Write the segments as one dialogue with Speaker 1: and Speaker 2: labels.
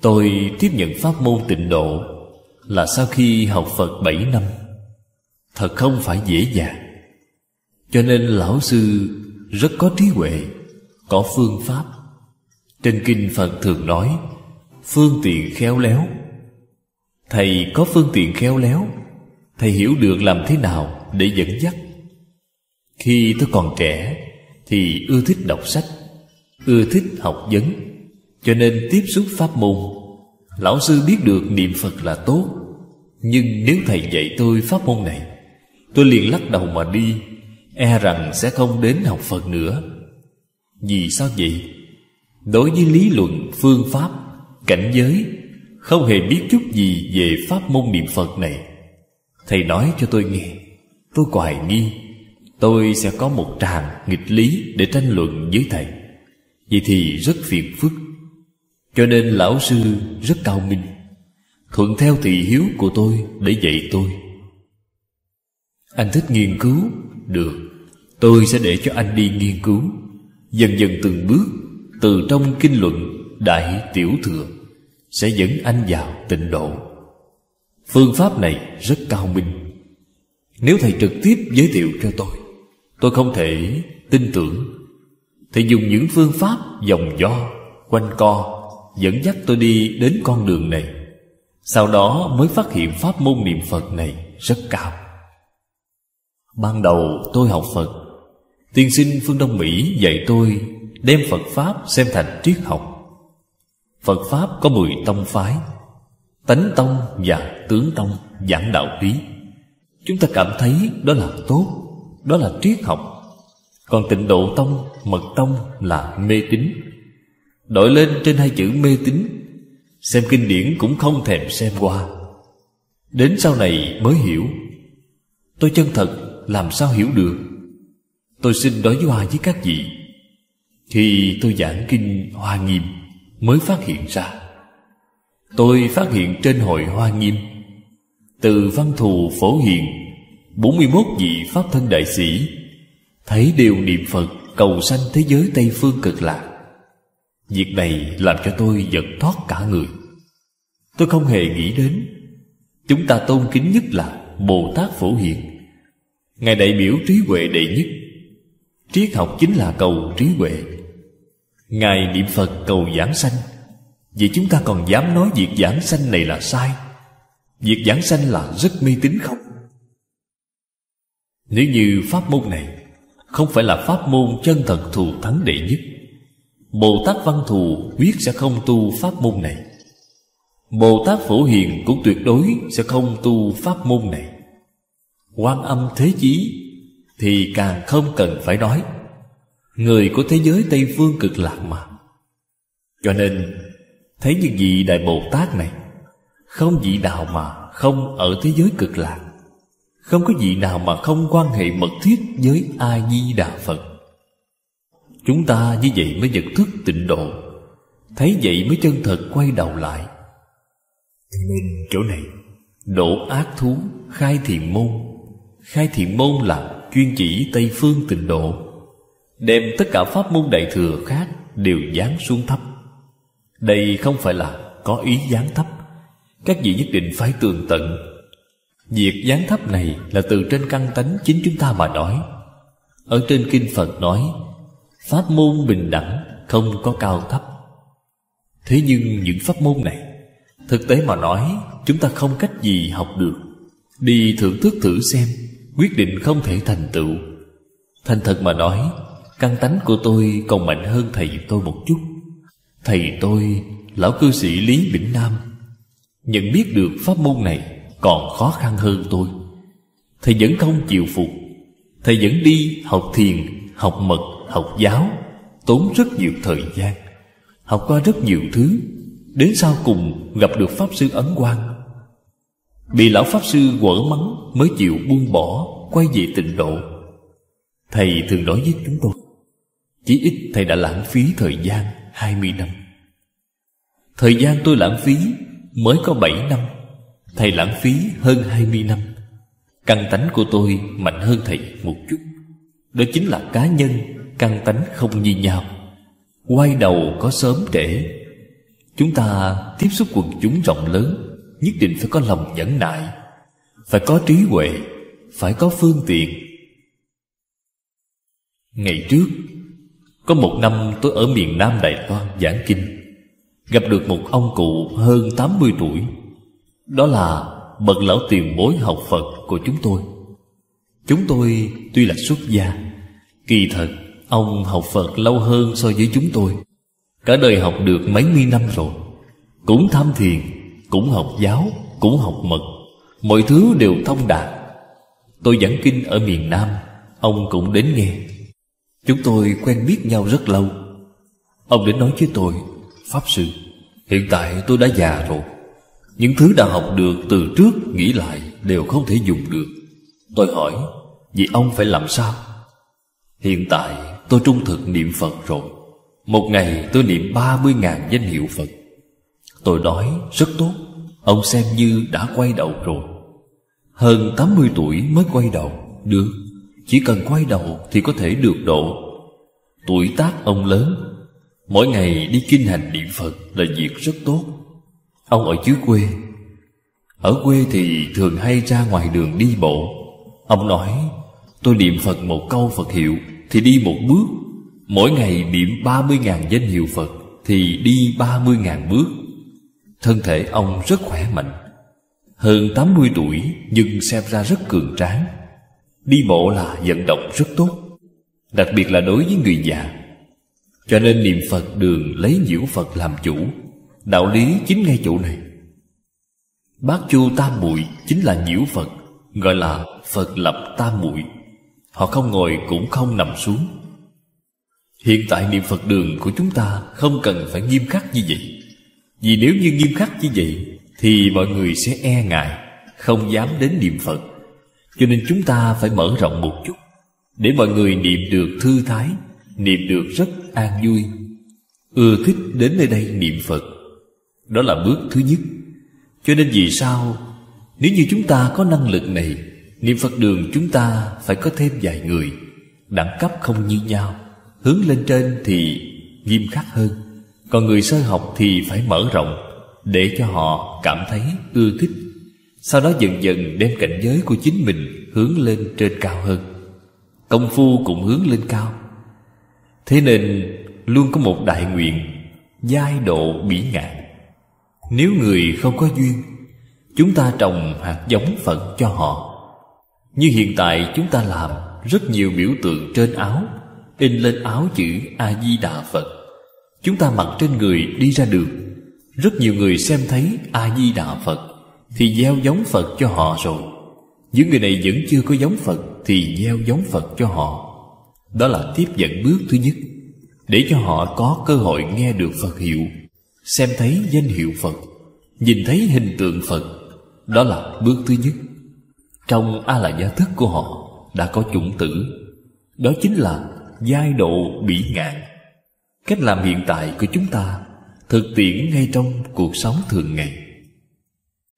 Speaker 1: Tôi tiếp nhận pháp môn tịnh độ Là sau khi học Phật 7 năm. Thật không phải dễ dàng. Cho nên lão sư rất có trí huệ, Có phương pháp. Trên kinh Phật thường nói, Phương tiện khéo léo. Thầy có phương tiện khéo léo, Thầy hiểu được làm thế nào để dẫn dắt. Khi tôi còn trẻ Thì ưa thích đọc sách, Ưa thích học vấn. Cho nên tiếp xúc pháp môn Lão sư biết được niệm Phật là tốt. Nhưng nếu thầy dạy tôi pháp môn này Tôi liền lắc đầu mà đi E rằng sẽ không đến học Phật nữa. Vì sao vậy? Đối với lý luận, phương pháp, cảnh giới Không hề biết chút gì về pháp môn niệm Phật này. Thầy nói cho tôi nghe Tôi hoài nghi Tôi sẽ có một tràng nghịch lý để tranh luận với thầy. Vậy thì rất phiền phức. Cho nên lão sư rất cao minh, Thuận theo thị hiếu của tôi để dạy tôi. Anh thích nghiên cứu? Được, Tôi sẽ để cho anh đi nghiên cứu. Dần dần từng bước, Từ trong kinh luận Đại Tiểu Thừa, Sẽ dẫn anh vào tịnh độ. Phương pháp này rất cao minh. Nếu thầy trực tiếp giới thiệu cho tôi Tôi không thể tin tưởng. Thầy dùng những phương pháp dòng do, Quanh co Dẫn dắt tôi đi đến con đường này. Sau đó mới phát hiện pháp môn niệm Phật này rất cao. Ban đầu tôi học Phật. Tiên sinh phương Đông Mỹ dạy tôi Đem Phật Pháp xem thành triết học. Phật Pháp có mười tông phái Tánh tông và tướng tông giảng đạo lý. Chúng ta cảm thấy đó là tốt Đó là triết học. Còn tịnh độ tông, mật tông là mê tín. Đổi lên trên hai chữ mê tín. Xem kinh điển cũng không thèm xem qua. Đến sau này mới hiểu. Tôi chân thật, làm sao hiểu được? Tôi xin đối hoa với các vị. Khi tôi giảng kinh Hoa Nghiêm Mới phát hiện ra. Tôi phát hiện trên hội Hoa Nghiêm. Từ văn thù phổ hiền 41 vị Pháp thân đại sĩ, Thấy đều niệm Phật cầu sanh thế giới Tây Phương cực lạc. Việc này làm cho tôi giật thoát cả người. Tôi không hề nghĩ đến, Chúng ta tôn kính nhất là Bồ Tát Phổ Hiền. Ngài đại biểu trí huệ đệ nhất. Triết học chính là cầu trí huệ. Ngài niệm Phật cầu giảng sanh. Vậy chúng ta còn dám nói việc giảng sanh này là sai. Việc giảng sanh là rất mê tín không? Nếu như pháp môn này Không phải là pháp môn chân thật thù thắng đệ nhất Bồ Tát Văn Thù quyết sẽ không tu pháp môn này. Bồ Tát Phổ Hiền cũng tuyệt đối sẽ không tu pháp môn này. Quan âm thế chí thì càng không cần phải nói. Người của thế giới tây phương cực lạc mà. Cho nên, thấy như vị đại bồ tát này, không vị nào mà không ở thế giới cực lạc. Không có vị nào mà không quan hệ mật thiết với a di đà phật chúng ta như vậy mới nhận thức tịnh độ. Thấy vậy mới chân thật quay đầu lại. Nên chỗ này độ ác thú khai thiện môn. Khai thiện môn là chuyên chỉ Tây Phương tịnh độ. Đem tất cả pháp môn đại thừa khác đều dán xuống thấp. Đây không phải là có ý dán thấp. Các vị nhất định phải tường tận. Việc dán thấp này là từ trên căn tánh chính chúng ta mà nói. Ở trên Kinh Phật nói Pháp môn bình đẳng không có cao thấp. Thế nhưng những pháp môn này, Thực tế mà nói, Chúng ta không cách gì học được. Đi thưởng thức thử xem, quyết định không thể thành tựu. Thành thật mà nói, căn tánh của tôi còn mạnh hơn thầy tôi một chút. Thầy tôi, lão cư sĩ lý bỉnh nam, nhận biết được pháp môn này còn khó khăn hơn tôi. Thầy vẫn không chịu phục. Thầy vẫn đi học thiền, học mật học giáo, tốn rất nhiều thời gian, học qua rất nhiều thứ, đến sau cùng gặp được pháp sư ấn quang. Bị lão Pháp Sư quở mắng Mới chịu buông bỏ, Quay về tịnh độ. Thầy thường nói với chúng tôi Chỉ ít thầy đã lãng phí thời gian 20 năm. Thời gian tôi lãng phí Mới có 7 năm, Thầy lãng phí hơn 20 năm. Căn tánh của tôi mạnh hơn thầy một chút, Đó chính là cá nhân Căn tánh không như nhau. Quay đầu có sớm trễ. Chúng ta tiếp xúc quần chúng rộng lớn, Nhất định phải có lòng nhẫn nại. Phải có trí huệ, Phải có phương tiện. Ngày trước, Có một năm tôi ở miền Nam Đài Loan, giảng kinh. Gặp được một ông cụ hơn 80 tuổi. Đó là bậc lão tiền bối học Phật của chúng tôi. Chúng tôi tuy là xuất gia, Kỳ thật Ông học Phật lâu hơn so với chúng tôi. Cả đời học được mấy mươi năm rồi. Cũng tham thiền, Cũng học giáo, Cũng học mật. Mọi thứ đều thông đạt. Tôi giảng kinh ở miền Nam, Ông cũng đến nghe. Chúng tôi quen biết nhau rất lâu. Ông đến nói với tôi, Pháp sư, Hiện tại tôi đã già rồi. Những thứ đã học được từ trước Nghĩ lại đều không thể dùng được. Tôi hỏi, Vì ông phải làm sao? Hiện tại tôi trung thực niệm Phật rồi. Một ngày tôi niệm ba mươi ngàn danh hiệu Phật. Tôi nói rất tốt. Ông xem như đã quay đầu rồi. Hơn tám mươi tuổi mới quay đầu. Được, Chỉ cần quay đầu thì có thể được độ. Tuổi tác ông lớn. Mỗi ngày đi kinh hành niệm Phật là việc rất tốt. Ông ở dưới quê. Ở quê thì thường hay ra ngoài đường đi bộ. Ông nói, Tôi niệm Phật một câu Phật hiệu. Thì đi một bước. Mỗi ngày niệm ba mươi ngàn danh hiệu Phật Thì đi ba mươi ngàn bước. Thân thể ông rất khỏe mạnh. Hơn tám mươi tuổi Nhưng xem ra rất cường tráng. Đi bộ là vận động rất tốt, Đặc biệt là đối với người già. Cho nên niệm Phật đường lấy nhiễu Phật làm chủ. Đạo lý chính ngay chỗ này. Bát chu tam muội chính là nhiễu Phật, Gọi là Phật lập tam muội. Họ không ngồi cũng không nằm xuống. Hiện tại niệm Phật đường của chúng ta Không cần phải nghiêm khắc như vậy. Vì nếu như nghiêm khắc như vậy, Thì mọi người sẽ e ngại, Không dám đến niệm Phật. Cho nên chúng ta phải mở rộng một chút, Để mọi người niệm được thư thái, Niệm được rất an vui. Ưa thích đến nơi đây niệm Phật, Đó là bước thứ nhất. Cho nên vì sao, Nếu như chúng ta có năng lực này Niệm Phật đường chúng ta phải có thêm vài người, Đẳng cấp không như nhau. Hướng lên trên thì nghiêm khắc hơn, Còn người sơ học thì phải mở rộng, Để cho họ cảm thấy ưa thích. Sau đó dần dần đem cảnh giới của chính mình Hướng lên trên cao hơn. Công phu cũng hướng lên cao. Thế nên luôn có một đại nguyện, Giai độ bỉ ngạn. Nếu người không có duyên, Chúng ta trồng hạt giống Phật cho họ. Như hiện tại, chúng ta làm Rất nhiều biểu tượng trên áo. In lên áo chữ A-di-đà Phật. Chúng ta mặc trên người đi ra đường. Rất nhiều người xem thấy A-di-đà Phật Thì gieo giống Phật cho họ rồi. Những người này vẫn chưa có giống Phật Thì gieo giống Phật cho họ. Đó là tiếp dẫn bước thứ nhất. Để cho họ có cơ hội nghe được Phật hiệu, Xem thấy danh hiệu Phật, Nhìn thấy hình tượng Phật. Đó là bước thứ nhất. Trong A-la gia thức của họ Đã có chủng tử, Đó chính là giai độ bỉ ngạn. Cách làm hiện tại của chúng ta Thực tiễn ngay trong cuộc sống thường ngày.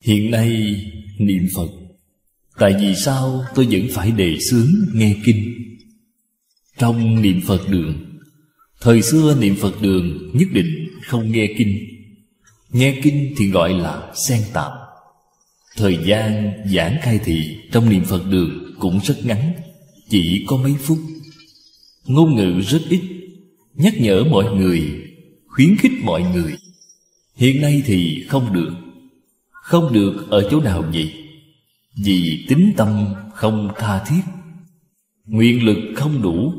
Speaker 1: Hiện nay, niệm Phật, Tại vì sao tôi vẫn phải đề xướng nghe kinh? Trong niệm Phật đường, Thời xưa niệm Phật đường nhất định không nghe kinh. Nghe kinh thì gọi là sen tạp. Thời gian giảng khai thị trong niệm Phật đường cũng rất ngắn, Chỉ có mấy phút. Ngôn ngữ rất ít, Nhắc nhở mọi người, Khuyến khích mọi người. Hiện nay thì không được Không được ở chỗ nào vậy? Vì tính tâm không tha thiết, Nguyện lực không đủ,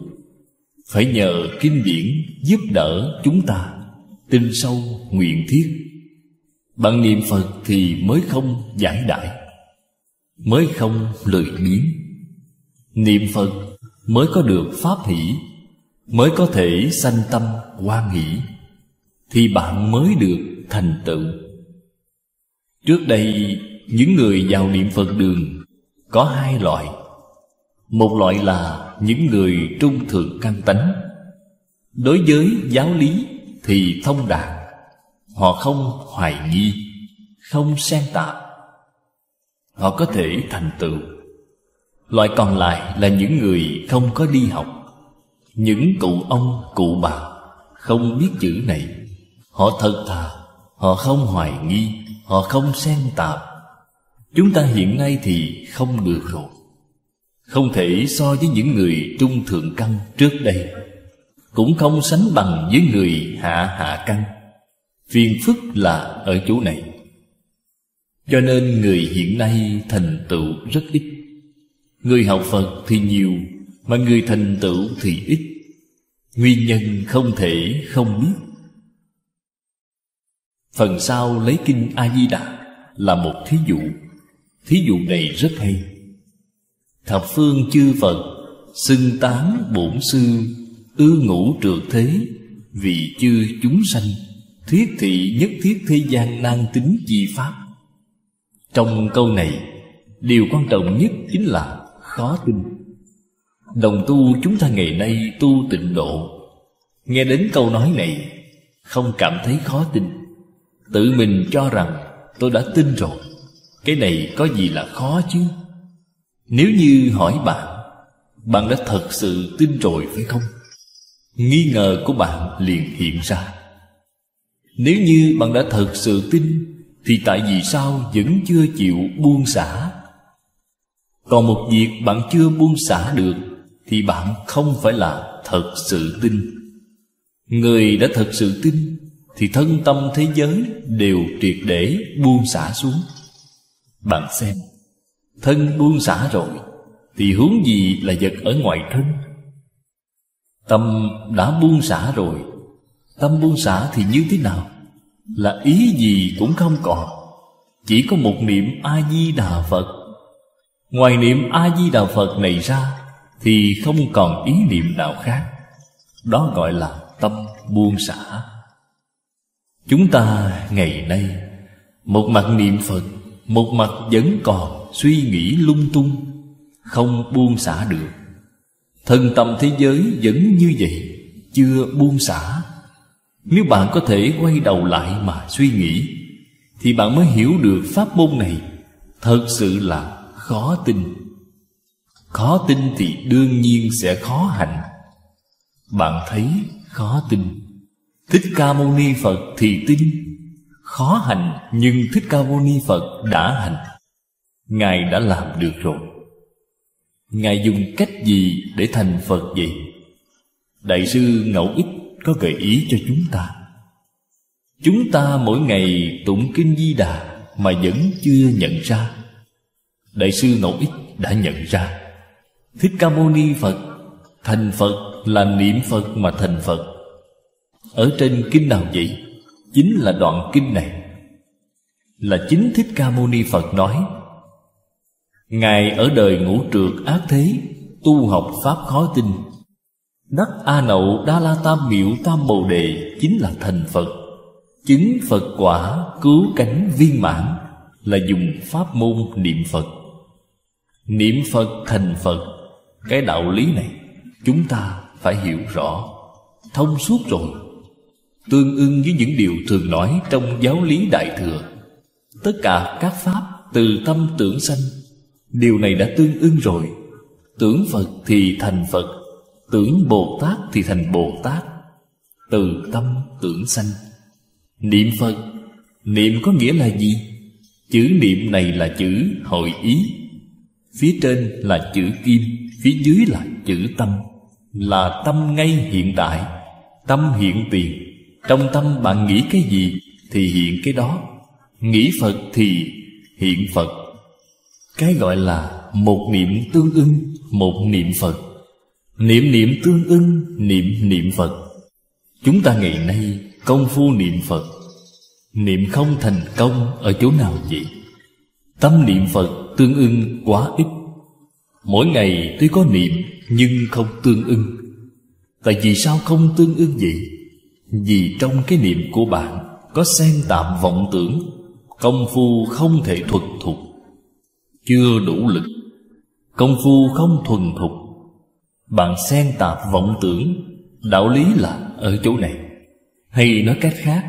Speaker 1: Phải nhờ kinh điển giúp đỡ chúng ta, Tin sâu nguyện thiết. Bằng niệm Phật thì mới không giải đại Mới không lười biếng. Niệm Phật mới có được pháp hỷ, mới có thể sanh tâm quan hỷ, thì bạn mới được thành tựu. Trước đây, những người vào niệm phật đường có hai loại. Một loại là những người trung thượng căn tánh. Đối với giáo lý thì thông đạt họ không hoài nghi không xen tạp họ có thể thành tựu. Loại còn lại là những người không có đi học. Những cụ ông, cụ bà Không biết chữ này. Họ thật thà Họ không hoài nghi Họ không xen tạp Chúng ta hiện nay thì không được rồi. Không thể so với những người trung thượng căn trước đây. Cũng không sánh bằng với người hạ hạ căn. Phiền phức là ở chỗ này. Cho nên người hiện nay thành tựu rất ít. Người học Phật thì nhiều, Mà người thành tựu thì ít. Nguyên nhân không thể không biết. Phần sau lấy kinh A-di-đà Là một thí dụ. Thí dụ này rất hay. Thập phương chư Phật Xưng tán bổn sư, Ư ngũ trượt thế Vì chư chúng sanh. Thiết thị nhất thiết thế gian nan tính chi pháp. Trong câu này, Điều quan trọng nhất chính là khó tin. Đồng tu chúng ta ngày nay tu tịnh độ. Nghe đến câu nói này, Không cảm thấy khó tin. Tự mình cho rằng tôi đã tin rồi. Cái này có gì là khó chứ? Nếu như hỏi bạn Bạn đã thật sự tin rồi phải không? Nghi ngờ của bạn liền hiện ra. Nếu như bạn đã thật sự tin, Thì tại vì sao vẫn chưa chịu buông xả? Còn một việc bạn chưa buông xả được, Thì bạn không phải là thật sự tin. Người đã thật sự tin, Thì thân tâm thế giới đều triệt để buông xả xuống. Bạn xem, Thân buông xả rồi, Thì hướng gì là vật ở ngoài thân? Tâm đã buông xả rồi Tâm buông xả thì như thế nào? Là ý gì cũng không còn. Chỉ có một niệm A-di-đà Phật. Ngoài niệm A-di-đà Phật này ra, Thì không còn ý niệm nào khác. Đó gọi là tâm buông xả. Chúng ta ngày nay, Một mặt niệm Phật, Một mặt vẫn còn suy nghĩ lung tung, Không buông xả được. Thân tâm thế giới vẫn như vậy, Chưa buông xả. Nếu bạn có thể quay đầu lại mà suy nghĩ, Thì bạn mới hiểu được pháp môn này Thật sự là khó tin. Khó tin thì đương nhiên sẽ khó hành. Bạn thấy khó tin. Thích Ca Mâu Ni Phật thì tin. Khó hành nhưng Thích Ca Mâu Ni Phật đã hành. Ngài đã làm được rồi. Ngài dùng cách gì để thành Phật vậy? Đại sư Ngẫu Ích có gợi ý cho chúng ta. Chúng ta mỗi ngày tụng kinh Di Đà Mà vẫn chưa nhận ra. Đại sư Ngẫu Ích đã nhận ra. Thích Ca Mâu Ni Phật, Thành Phật là niệm Phật mà thành Phật. Ở trên kinh nào vậy? Chính là đoạn kinh này. Là chính Thích Ca Mâu Ni Phật nói, Ngài ở đời ngũ trượt ác thế, Tu học Pháp khó tin Đắc A Nậu Đa La Tam Miệu Tam Bồ Đề Chính là thành Phật. Chứng Phật quả cứu cánh viên mãn Là dùng pháp môn niệm Phật. Niệm Phật thành Phật, Cái đạo lý này Chúng ta phải hiểu rõ, Thông suốt rồi. Tương ưng với những điều thường nói Trong giáo lý Đại Thừa, Tất cả các pháp từ tâm tưởng sanh, Điều này đã tương ưng rồi. Tưởng Phật thì thành Phật Tưởng Bồ Tát thì thành Bồ Tát. Từ tâm tưởng sanh. Niệm Phật. Niệm có nghĩa là gì? Chữ niệm này là chữ hội ý. Phía trên là chữ kim, Phía dưới là chữ tâm. Là tâm ngay hiện tại Tâm hiện tiền. Trong tâm bạn nghĩ cái gì Thì hiện cái đó. Nghĩ Phật thì hiện Phật. Cái gọi là một niệm tương ưng, Một niệm Phật. Niệm niệm tương ưng, Niệm niệm Phật. Chúng ta ngày nay công phu niệm Phật. Niệm không thành công Ở chỗ nào vậy? Tâm niệm Phật tương ưng quá ít. Mỗi ngày tuy có niệm Nhưng không tương ưng. Tại vì sao không tương ưng vậy? Vì trong cái niệm của bạn Có xen tạm vọng tưởng, Công phu không thể thuật thục. Chưa đủ lực, công phu không thuần thục bạn xen tạp vọng tưởng. Đạo lý là ở chỗ này. Hay nói cách khác,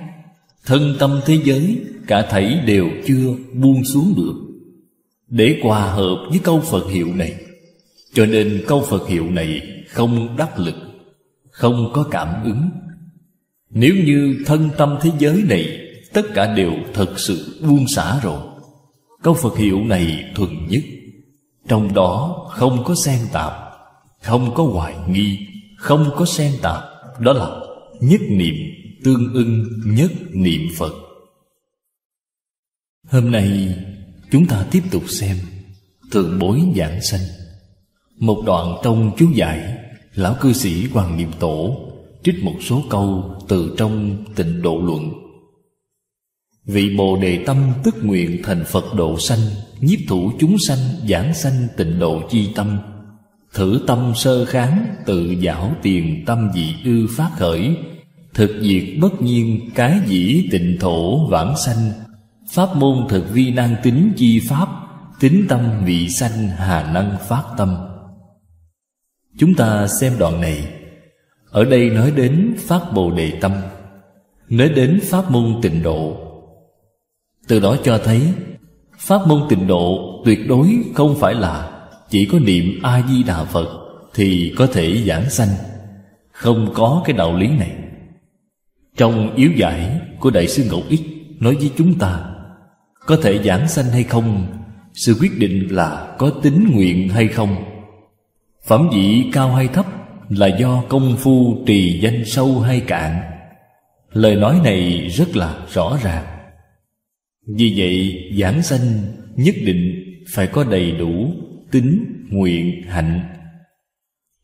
Speaker 1: thân tâm thế giới, cả thảy đều chưa buông xuống được. Để hòa hợp với câu phật hiệu này, cho nên câu phật hiệu này không đắc lực, không có cảm ứng. Nếu như thân tâm thế giới này, Tất cả đều thật sự buông xả rồi, Câu Phật hiệu này thuần nhất. Trong đó không có xen tạp. Không có hoài nghi, Không có xen tạp Đó là nhất niệm tương ưng, nhất niệm Phật. Hôm nay, chúng ta tiếp tục xem Thượng bối giảng sanh. Một đoạn trong chú giải, Lão cư sĩ Hoàng Niệm Tổ Trích một số câu từ trong tịnh độ luận. Vị Bồ Đề Tâm tức nguyện thành Phật độ sanh, Nhiếp thủ chúng sanh giảng sanh tịnh độ chi tâm. Thử tâm sơ kháng, tự giảo tiền tâm dị ư phát khởi. Thực diệt bất nhiên, cái dĩ tịnh thổ vãng sanh. Pháp môn thực vi năng tính chi pháp, Tính tâm vị sanh hà năng phát tâm. Chúng ta xem đoạn này. Ở đây nói đến Pháp Bồ Đề Tâm, Nói đến Pháp môn tịnh độ. Từ đó cho thấy, Pháp môn tịnh độ tuyệt đối không phải là chỉ có niệm A-di-đà Phật Thì có thể giảng sanh. Không có cái đạo lý này. Trong yếu giải của Đại sư Ngẫu Ích Nói với chúng ta, Có thể giảng sanh hay không, Sự quyết định là có tính nguyện hay không. Phẩm vị cao hay thấp Là do công phu trì danh sâu hay cạn. Lời nói này rất là rõ ràng. Vì vậy, giảng sanh nhất định phải có đầy đủ tính, nguyện, hạnh.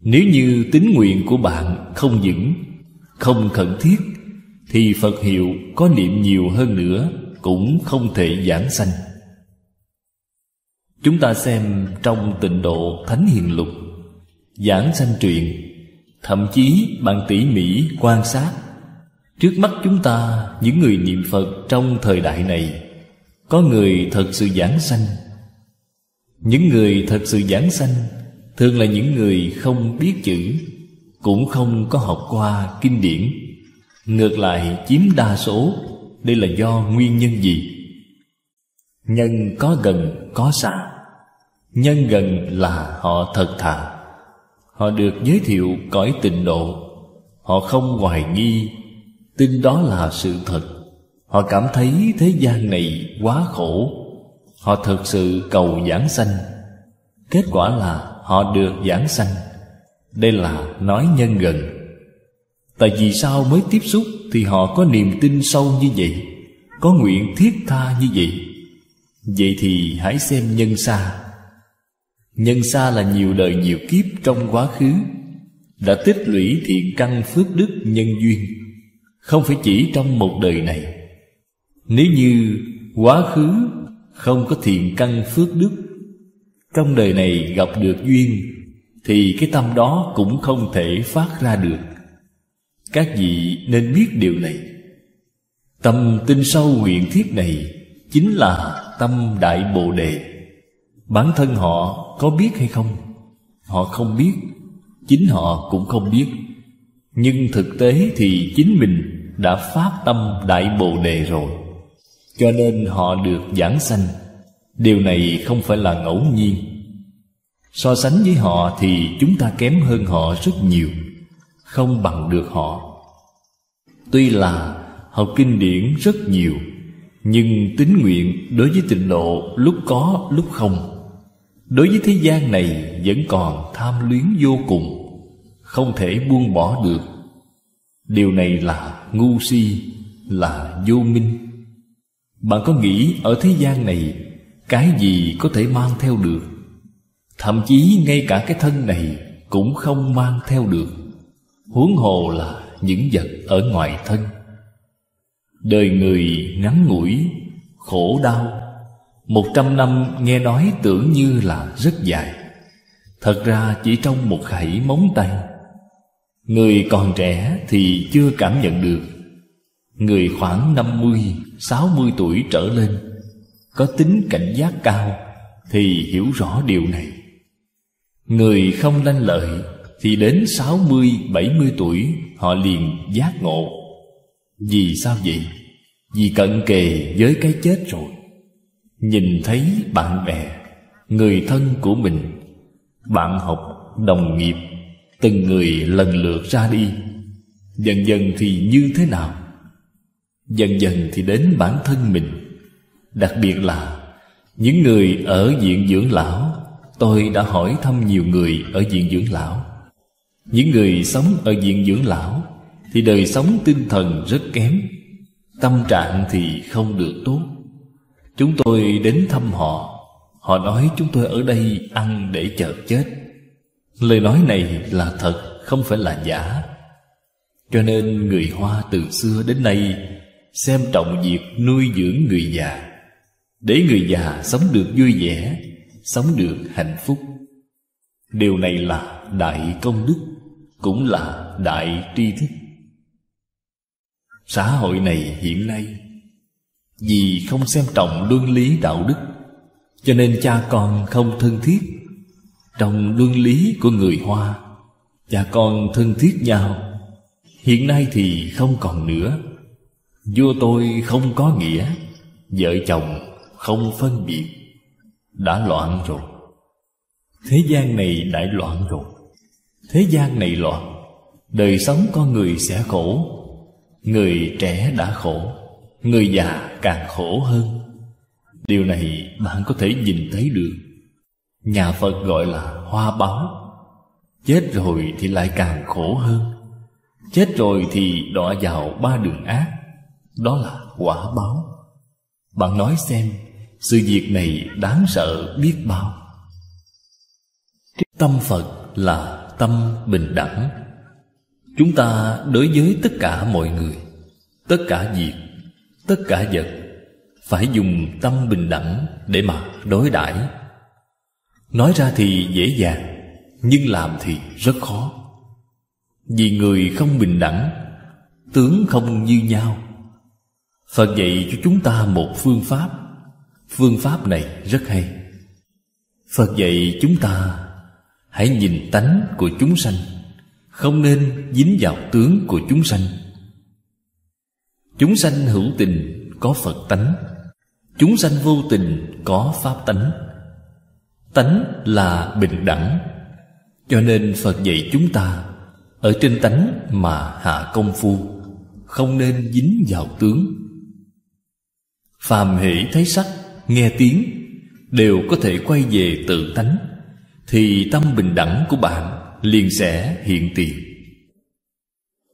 Speaker 1: Nếu như tính nguyện của bạn không vững, không khẩn thiết Thì Phật hiệu có niệm nhiều hơn nữa cũng không thể giảng sanh. Chúng ta xem trong tịnh độ Thánh Hiền Lục Giảng sanh truyện Thậm chí bạn tỉ mỉ quan sát. Trước mắt chúng ta những người niệm Phật trong thời đại này Có người thật sự giảng sanh những người thật sự giảng sanh Thường là những người không biết chữ, Cũng không có học qua kinh điển. Ngược lại, chiếm đa số, Đây là do nguyên nhân gì? Nhân có gần, có xa. Nhân gần là họ thật thà. Họ được giới thiệu cõi tịnh độ. Họ không hoài nghi, Tin đó là sự thật. Họ cảm thấy thế gian này quá khổ. Họ thực sự cầu giảng sanh. Kết quả là họ được giảng sanh. Đây là nói nhân gần. Tại vì sao mới tiếp xúc Thì họ có niềm tin sâu như vậy, Có nguyện thiết tha như vậy? Vậy thì hãy xem nhân xa. Nhân xa là nhiều đời nhiều kiếp trong quá khứ, Đã tích lũy thiện căn phước đức nhân duyên, Không phải chỉ trong một đời này. Nếu như quá khứ không có thiện căn phước đức. Trong đời này gặp được duyên, Thì cái tâm đó cũng không thể phát ra được. Các vị nên biết điều này. Tâm tinh sâu nguyện thiết này Chính là tâm đại bồ đề. Bản thân họ có biết hay không? Họ không biết, Chính họ cũng không biết. Nhưng thực tế thì chính mình đã phát tâm đại bồ đề rồi. Cho nên họ được giảng sanh. Điều này không phải là ngẫu nhiên. So sánh với họ thì chúng ta kém hơn họ rất nhiều Không bằng được họ. Tuy là học kinh điển rất nhiều Nhưng tín nguyện đối với tịnh độ lúc có lúc không. Đối với thế gian này vẫn còn tham luyến vô cùng Không thể buông bỏ được. Điều này là ngu si, là vô minh. Bạn có nghĩ ở thế gian này Cái gì có thể mang theo được? Thậm chí ngay cả cái thân này Cũng không mang theo được. Huống hồ là những vật ở ngoài thân. Đời người ngắn ngủi, Khổ đau. Một trăm năm nghe nói tưởng như là rất dài. Thật ra chỉ trong một khẩy móng tay. Người còn trẻ thì chưa cảm nhận được. Người khoảng năm mươi, sáu mươi tuổi trở lên Có tính cảnh giác cao Thì hiểu rõ điều này. Người không lanh lợi Thì đến sáu mươi, bảy mươi tuổi Họ liền giác ngộ. Vì sao vậy? Vì cận kề với cái chết rồi. Nhìn thấy bạn bè Người thân của mình Bạn học, đồng nghiệp Từng người lần lượt ra đi Dần dần thì như thế nào? Dần dần thì đến bản thân mình. Đặc biệt là Những người ở viện dưỡng lão, Tôi đã hỏi thăm nhiều người ở viện dưỡng lão. Những người sống ở viện dưỡng lão Thì đời sống tinh thần rất kém, Tâm trạng thì không được tốt. Chúng tôi đến thăm họ Họ nói chúng tôi ở đây ăn để chờ chết. Lời nói này là thật, Không phải là giả. Cho nên người Hoa từ xưa đến nay Xem trọng việc nuôi dưỡng người già. Để người già sống được vui vẻ, Sống được hạnh phúc. Điều này là đại công đức, Cũng là đại tri thức. Xã hội này hiện nay, Vì không xem trọng luân lý đạo đức, Cho nên cha con không thân thiết. Trong luân lý của người Hoa, Cha con thân thiết nhau. Hiện nay thì không còn nữa. Vua tôi không có nghĩa, Vợ chồng không phân biệt. Đã loạn rồi. Thế gian này đại loạn rồi. Thế gian này loạn. Đời sống con người sẽ khổ. Người trẻ đã khổ. Người già càng khổ hơn. Điều này bạn có thể nhìn thấy được. Nhà Phật gọi là hoa báo. Chết rồi thì lại càng khổ hơn. Chết rồi thì đọa vào ba đường ác. Đó là quả báo. Bạn nói xem, Sự việc này đáng sợ biết bao. Tâm Phật là tâm bình đẳng. Chúng ta đối với tất cả mọi người, Tất cả việc, Tất cả vật, Phải dùng tâm bình đẳng Để mà đối đãi. Nói ra thì dễ dàng, Nhưng làm thì rất khó. Vì người không bình đẳng, Tướng không như nhau. Phật dạy cho chúng ta một phương pháp. Phương pháp này rất hay. Phật dạy chúng ta Hãy nhìn tánh của chúng sanh, không nên dính vào tướng của chúng sanh. Chúng sanh hữu tình có Phật tánh, Chúng sanh vô tình có Pháp tánh. Tánh là bình đẳng, Cho nên Phật dạy chúng ta Ở trên tánh mà hạ công phu, Không nên dính vào tướng. Phàm hỷ thấy sắc, nghe tiếng Đều có thể quay về tự tánh Thì tâm bình đẳng của bạn liền sẽ hiện tiền.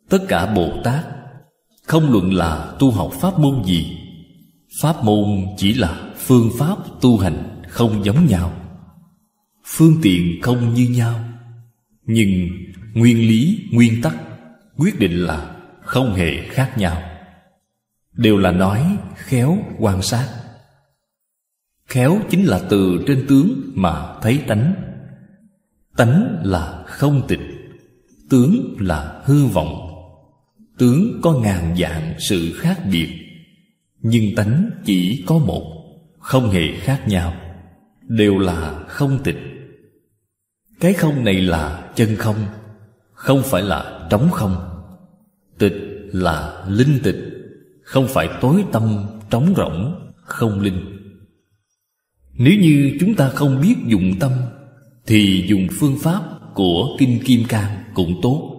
Speaker 1: Tất cả bồ tát không luận là tu học pháp môn gì pháp môn chỉ là phương pháp tu hành không giống nhau. Phương tiện không như nhau nhưng nguyên lý nguyên tắc quyết định là không hề khác nhau đều là nói, khéo, quan sát. Khéo chính là từ trên tướng mà thấy tánh. Tánh là không tịch, Tướng là hư vọng. Tướng có ngàn dạng sự khác biệt, Nhưng tánh chỉ có một, Không hề khác nhau, Đều là không tịch. Cái không này là chân không Không phải là trống không. Tịch là linh tịch. Không phải tối tâm trống rỗng Không linh. Nếu như chúng ta không biết dụng tâm thì dùng phương pháp của Kinh Kim Cang cũng tốt.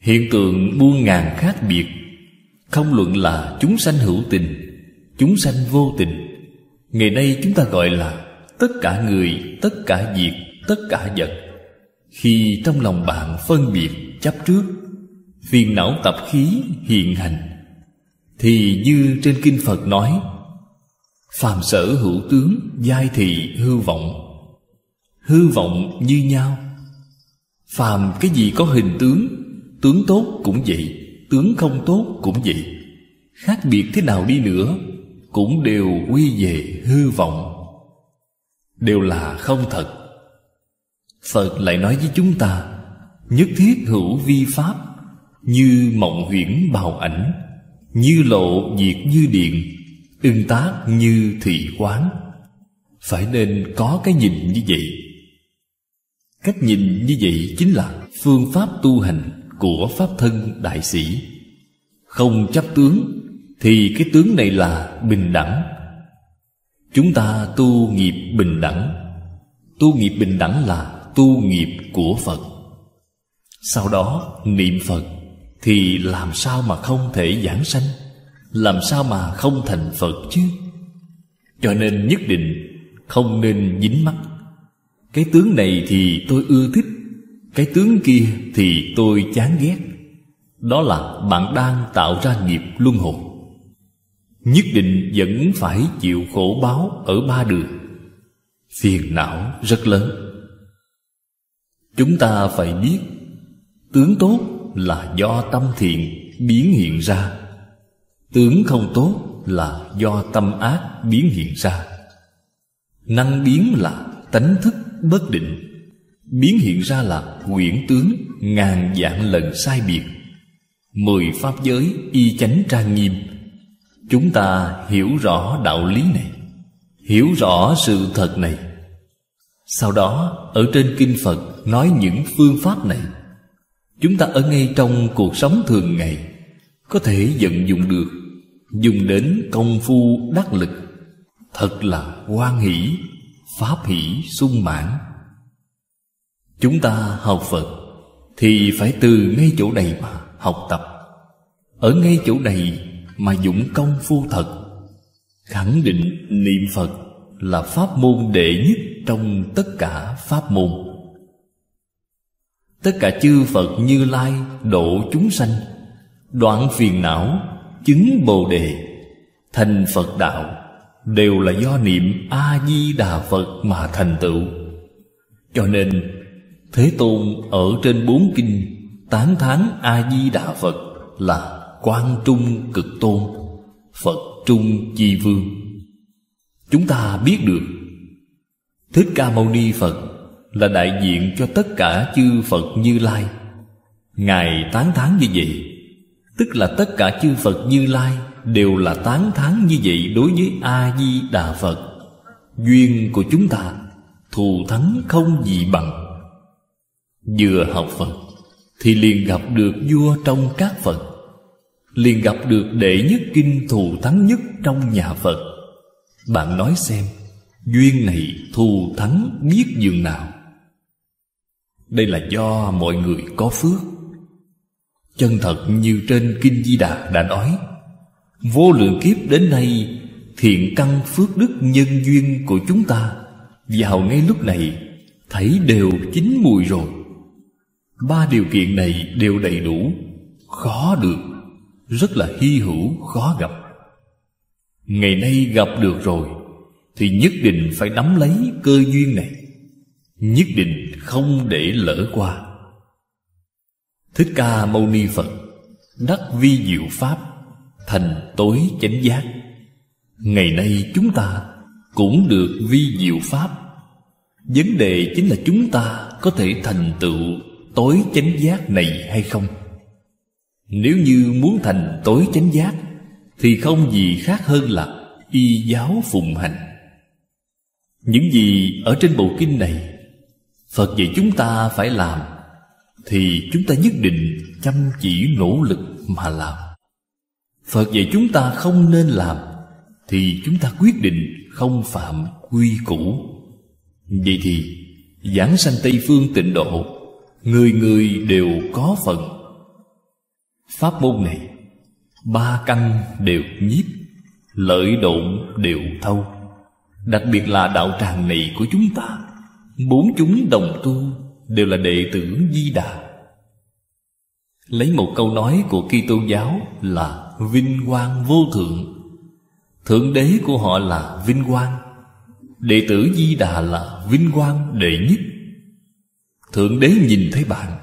Speaker 1: Hiện tượng buôn ngàn khác biệt Không luận là chúng sanh hữu tình Chúng sanh vô tình. Ngày nay chúng ta gọi là Tất cả người, tất cả việc, tất cả vật. Khi trong lòng bạn phân biệt, chấp trước Phiền não tập khí hiện hành thì như trên Kinh Phật nói Phàm sở hữu tướng, giai thị hư vọng. Hư vọng như nhau. Phàm cái gì có hình tướng tướng tốt cũng vậy tướng không tốt cũng vậy. Khác biệt thế nào đi nữa cũng đều quy về hư vọng. Đều là không thật. Phật lại nói với chúng ta nhất thiết hữu vi pháp như mộng huyễn bào ảnh như lộ diệt như điện ưng tác như thị quán. Phải nên có cái nhìn như vậy. Cách nhìn như vậy chính là phương pháp tu hành của Pháp thân đại sĩ. Không chấp tướng, Thì cái tướng này là bình đẳng. Chúng ta tu nghiệp bình đẳng. Tu nghiệp bình đẳng là tu nghiệp của Phật. Sau đó niệm Phật. Thì làm sao mà không thể giảng sanh? Làm sao mà không thành Phật chứ? Cho nên nhất định Không nên dính mắt. Cái tướng này thì tôi ưa thích, Cái tướng kia thì tôi chán ghét. Đó là bạn đang tạo ra nghiệp luân hồi. Nhất định vẫn phải chịu khổ báo Ở ba đường. Phiền não rất lớn. Chúng ta phải biết, Tướng tốt là do tâm thiện biến hiện ra. Tướng không tốt là do tâm ác biến hiện ra. Năng biến là tánh thức bất định. Biến hiện ra là quyển tướng ngàn dạng lần sai biệt. Mười pháp giới y chánh trang nghiêm. Chúng ta hiểu rõ đạo lý này, Hiểu rõ sự thật này. Sau đó, ở trên kinh Phật nói những phương pháp này. Chúng ta ở ngay trong cuộc sống thường ngày, Có thể vận dụng được, Dùng đến công phu đắc lực. Thật là hoan hỷ, Pháp hỷ sung mãn. Chúng ta học Phật Thì phải từ ngay chỗ này mà học tập. Ở ngay chỗ này mà dụng công phu thật, Khẳng định niệm Phật là pháp môn đệ nhất trong tất cả pháp môn. Tất cả chư Phật như Lai độ chúng sanh. Đoạn phiền não, Chứng Bồ Đề. Thành Phật Đạo Đều là do niệm A-di-đà Phật mà thành tựu. Cho nên, Thế Tôn ở trên bốn kinh Tán thán A-di-đà Phật Là quan trung cực tôn, Phật trung chi vương. Chúng ta biết được, Thích Ca Mâu Ni Phật là đại diện cho tất cả chư Phật Như Lai. Ngài tán thán như vậy, tức là tất cả chư Phật Như Lai đều là tán thán như vậy đối với A Di Đà Phật. Duyên của chúng ta thù thắng không gì bằng. Vừa học Phật thì liền gặp được vua trong các Phật, liền gặp được đệ nhất kinh thù thắng nhất trong nhà Phật. Bạn nói xem, duyên này thù thắng biết dường nào? Đây là do mọi người có phước. Chân thật như trên Kinh Di Đà đã nói, Vô lượng kiếp đến nay, Thiện căn phước đức nhân duyên của chúng ta Vào ngay lúc này, Thấy đều chín mùi rồi. Ba điều kiện này đều đầy đủ, Khó được, Rất là hy hữu, khó gặp. Ngày nay gặp được rồi, Thì nhất định phải nắm lấy cơ duyên này. Nhất định không để lỡ qua. Thích Ca Mâu Ni Phật, Đắc vi diệu Pháp, Thành tối chánh giác. Ngày nay chúng ta Cũng được vi diệu Pháp. Vấn đề chính là chúng ta Có thể thành tựu tối chánh giác này hay không? Nếu như muốn thành tối chánh giác, Thì không gì khác hơn là Y giáo phụng hành. Những gì ở trên bộ kinh này Phật dạy chúng ta phải làm, Thì chúng ta nhất định chăm chỉ nỗ lực mà làm. Phật dạy chúng ta không nên làm, Thì chúng ta quyết định không phạm quy củ. Vậy thì, giảng sanh Tây Phương tịnh độ, Người người đều có phần. Pháp môn này, Ba căn đều nhiếp, Lợi độn đều thâu. Đặc biệt là đạo tràng này của chúng ta Bốn chúng đồng tu Đều là đệ tử Di Đà. Lấy một câu nói của Kitô giáo là Vinh quang vô thượng. Thượng đế của họ là Vinh quang, Đệ tử Di Đà là Vinh quang đệ nhất. Thượng đế nhìn thấy bạn,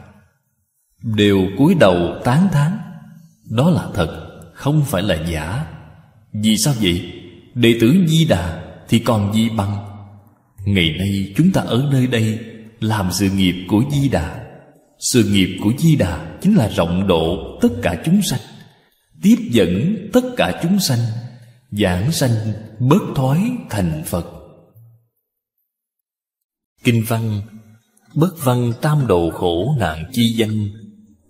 Speaker 1: Đều cúi đầu tán thán, Đó là thật, Không phải là giả. Vì sao vậy? Đệ tử Di Đà thì còn gì bằng? Ngày nay chúng ta ở nơi đây Làm sự nghiệp của Di Đà. Sự nghiệp của Di Đà Chính là rộng độ tất cả chúng sanh, Tiếp dẫn tất cả chúng sanh, Giảng sanh bớt thoái thành Phật. Kinh văn, Bất văn tam độ khổ nạn chi danh,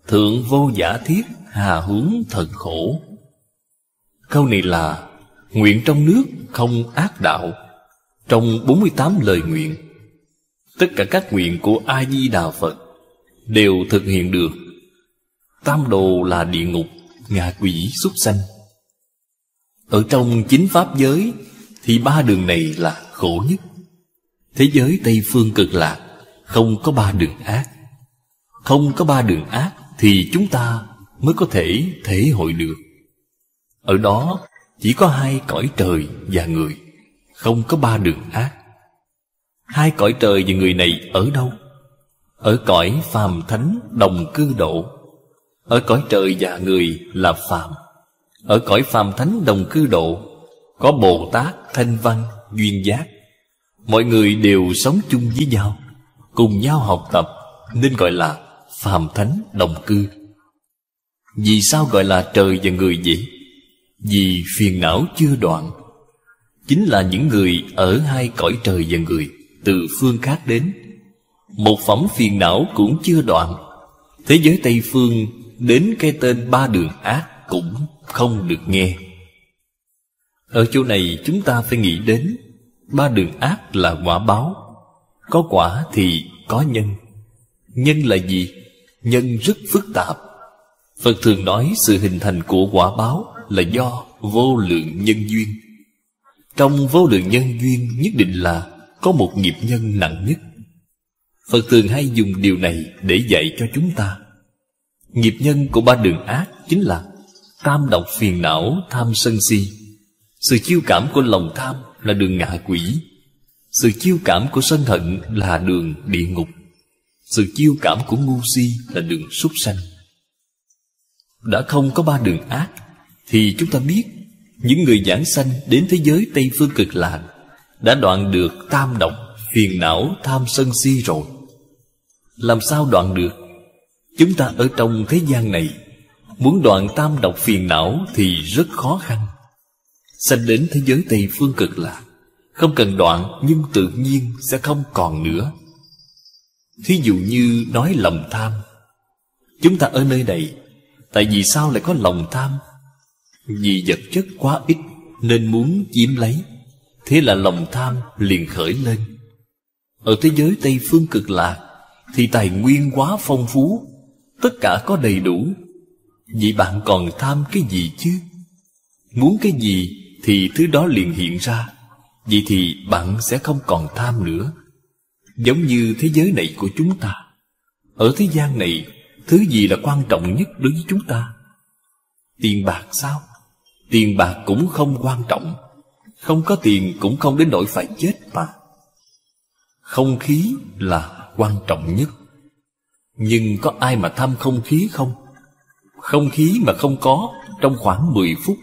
Speaker 1: Thượng vô giả thiết hà hướng thật khổ. Câu này là, Nguyện trong nước không ác đạo trong 48 lời nguyện. Tất cả các nguyện của A-di-đà Phật Đều thực hiện được. Tam đồ là địa ngục, ngạ quỷ, súc sanh. Ở trong chính pháp giới Thì ba đường này là khổ nhất. Thế giới Tây Phương cực lạc Không có ba đường ác. Không có ba đường ác Thì chúng ta mới có thể thể hội được. Ở đó chỉ có hai cõi trời và người. Không có ba đường ác. Hai cõi trời và người này ở đâu? Ở cõi phàm thánh đồng cư độ. Ở cõi trời và người là phàm. Ở cõi phàm thánh đồng cư độ Có Bồ Tát, Thanh Văn, Duyên Giác. Mọi người đều sống chung với nhau Cùng nhau học tập Nên gọi là phàm thánh đồng cư. Vì sao gọi là trời và người vậy? Vì phiền não chưa đoạn. Chính là những người ở hai cõi trời và người Từ phương khác đến. Một phẩm phiền não cũng chưa đoạn. Thế giới Tây Phương Đến cái tên ba đường ác Cũng không được nghe. Ở chỗ này chúng ta phải nghĩ đến, Ba đường ác là quả báo. Có quả thì có nhân. Nhân là gì? Nhân rất phức tạp. Phật thường nói sự hình thành của quả báo là do vô lượng nhân duyên. Trong vô lượng nhân duyên nhất định là có một nghiệp nhân nặng nhất. Phật thường hay dùng điều này để dạy cho chúng ta. Nghiệp nhân của ba đường ác chính là Tam độc phiền não, tham sân si. Sự chiêu cảm của lòng tham là đường ngạ quỷ. Sự chiêu cảm của sân hận là đường địa ngục. Sự chiêu cảm của ngu si là đường súc sanh. Đã không có ba đường ác, Thì chúng ta biết những người giảng sanh đến thế giới Tây Phương cực lạc Đã đoạn được tam độc Phiền não tham sân si rồi. Làm sao đoạn được? Chúng ta ở trong thế gian này, Muốn đoạn tam độc phiền não Thì rất khó khăn. Sanh đến thế giới Tây Phương cực lạc, Không cần đoạn Nhưng tự nhiên sẽ không còn nữa. Thí dụ như nói lòng tham. Chúng ta ở nơi này, Tại vì sao lại có lòng tham? Vì vật chất quá ít Nên muốn chiếm lấy. Thế là lòng tham liền khởi lên. Ở thế giới Tây Phương cực lạc Thì tài nguyên quá phong phú, Tất cả có đầy đủ. Vậy bạn còn tham cái gì chứ? Muốn cái gì Thì thứ đó liền hiện ra. Vậy thì bạn sẽ không còn tham nữa. Giống như thế giới này của chúng ta. Ở thế gian này, Thứ gì là quan trọng nhất đối với chúng ta? Tiền bạc sao? Tiền bạc cũng không quan trọng. Không có tiền cũng không đến nỗi phải chết mà Không khí là quan trọng nhất. Nhưng có ai mà tham không khí không? Không khí mà không có, Trong khoảng 10 phút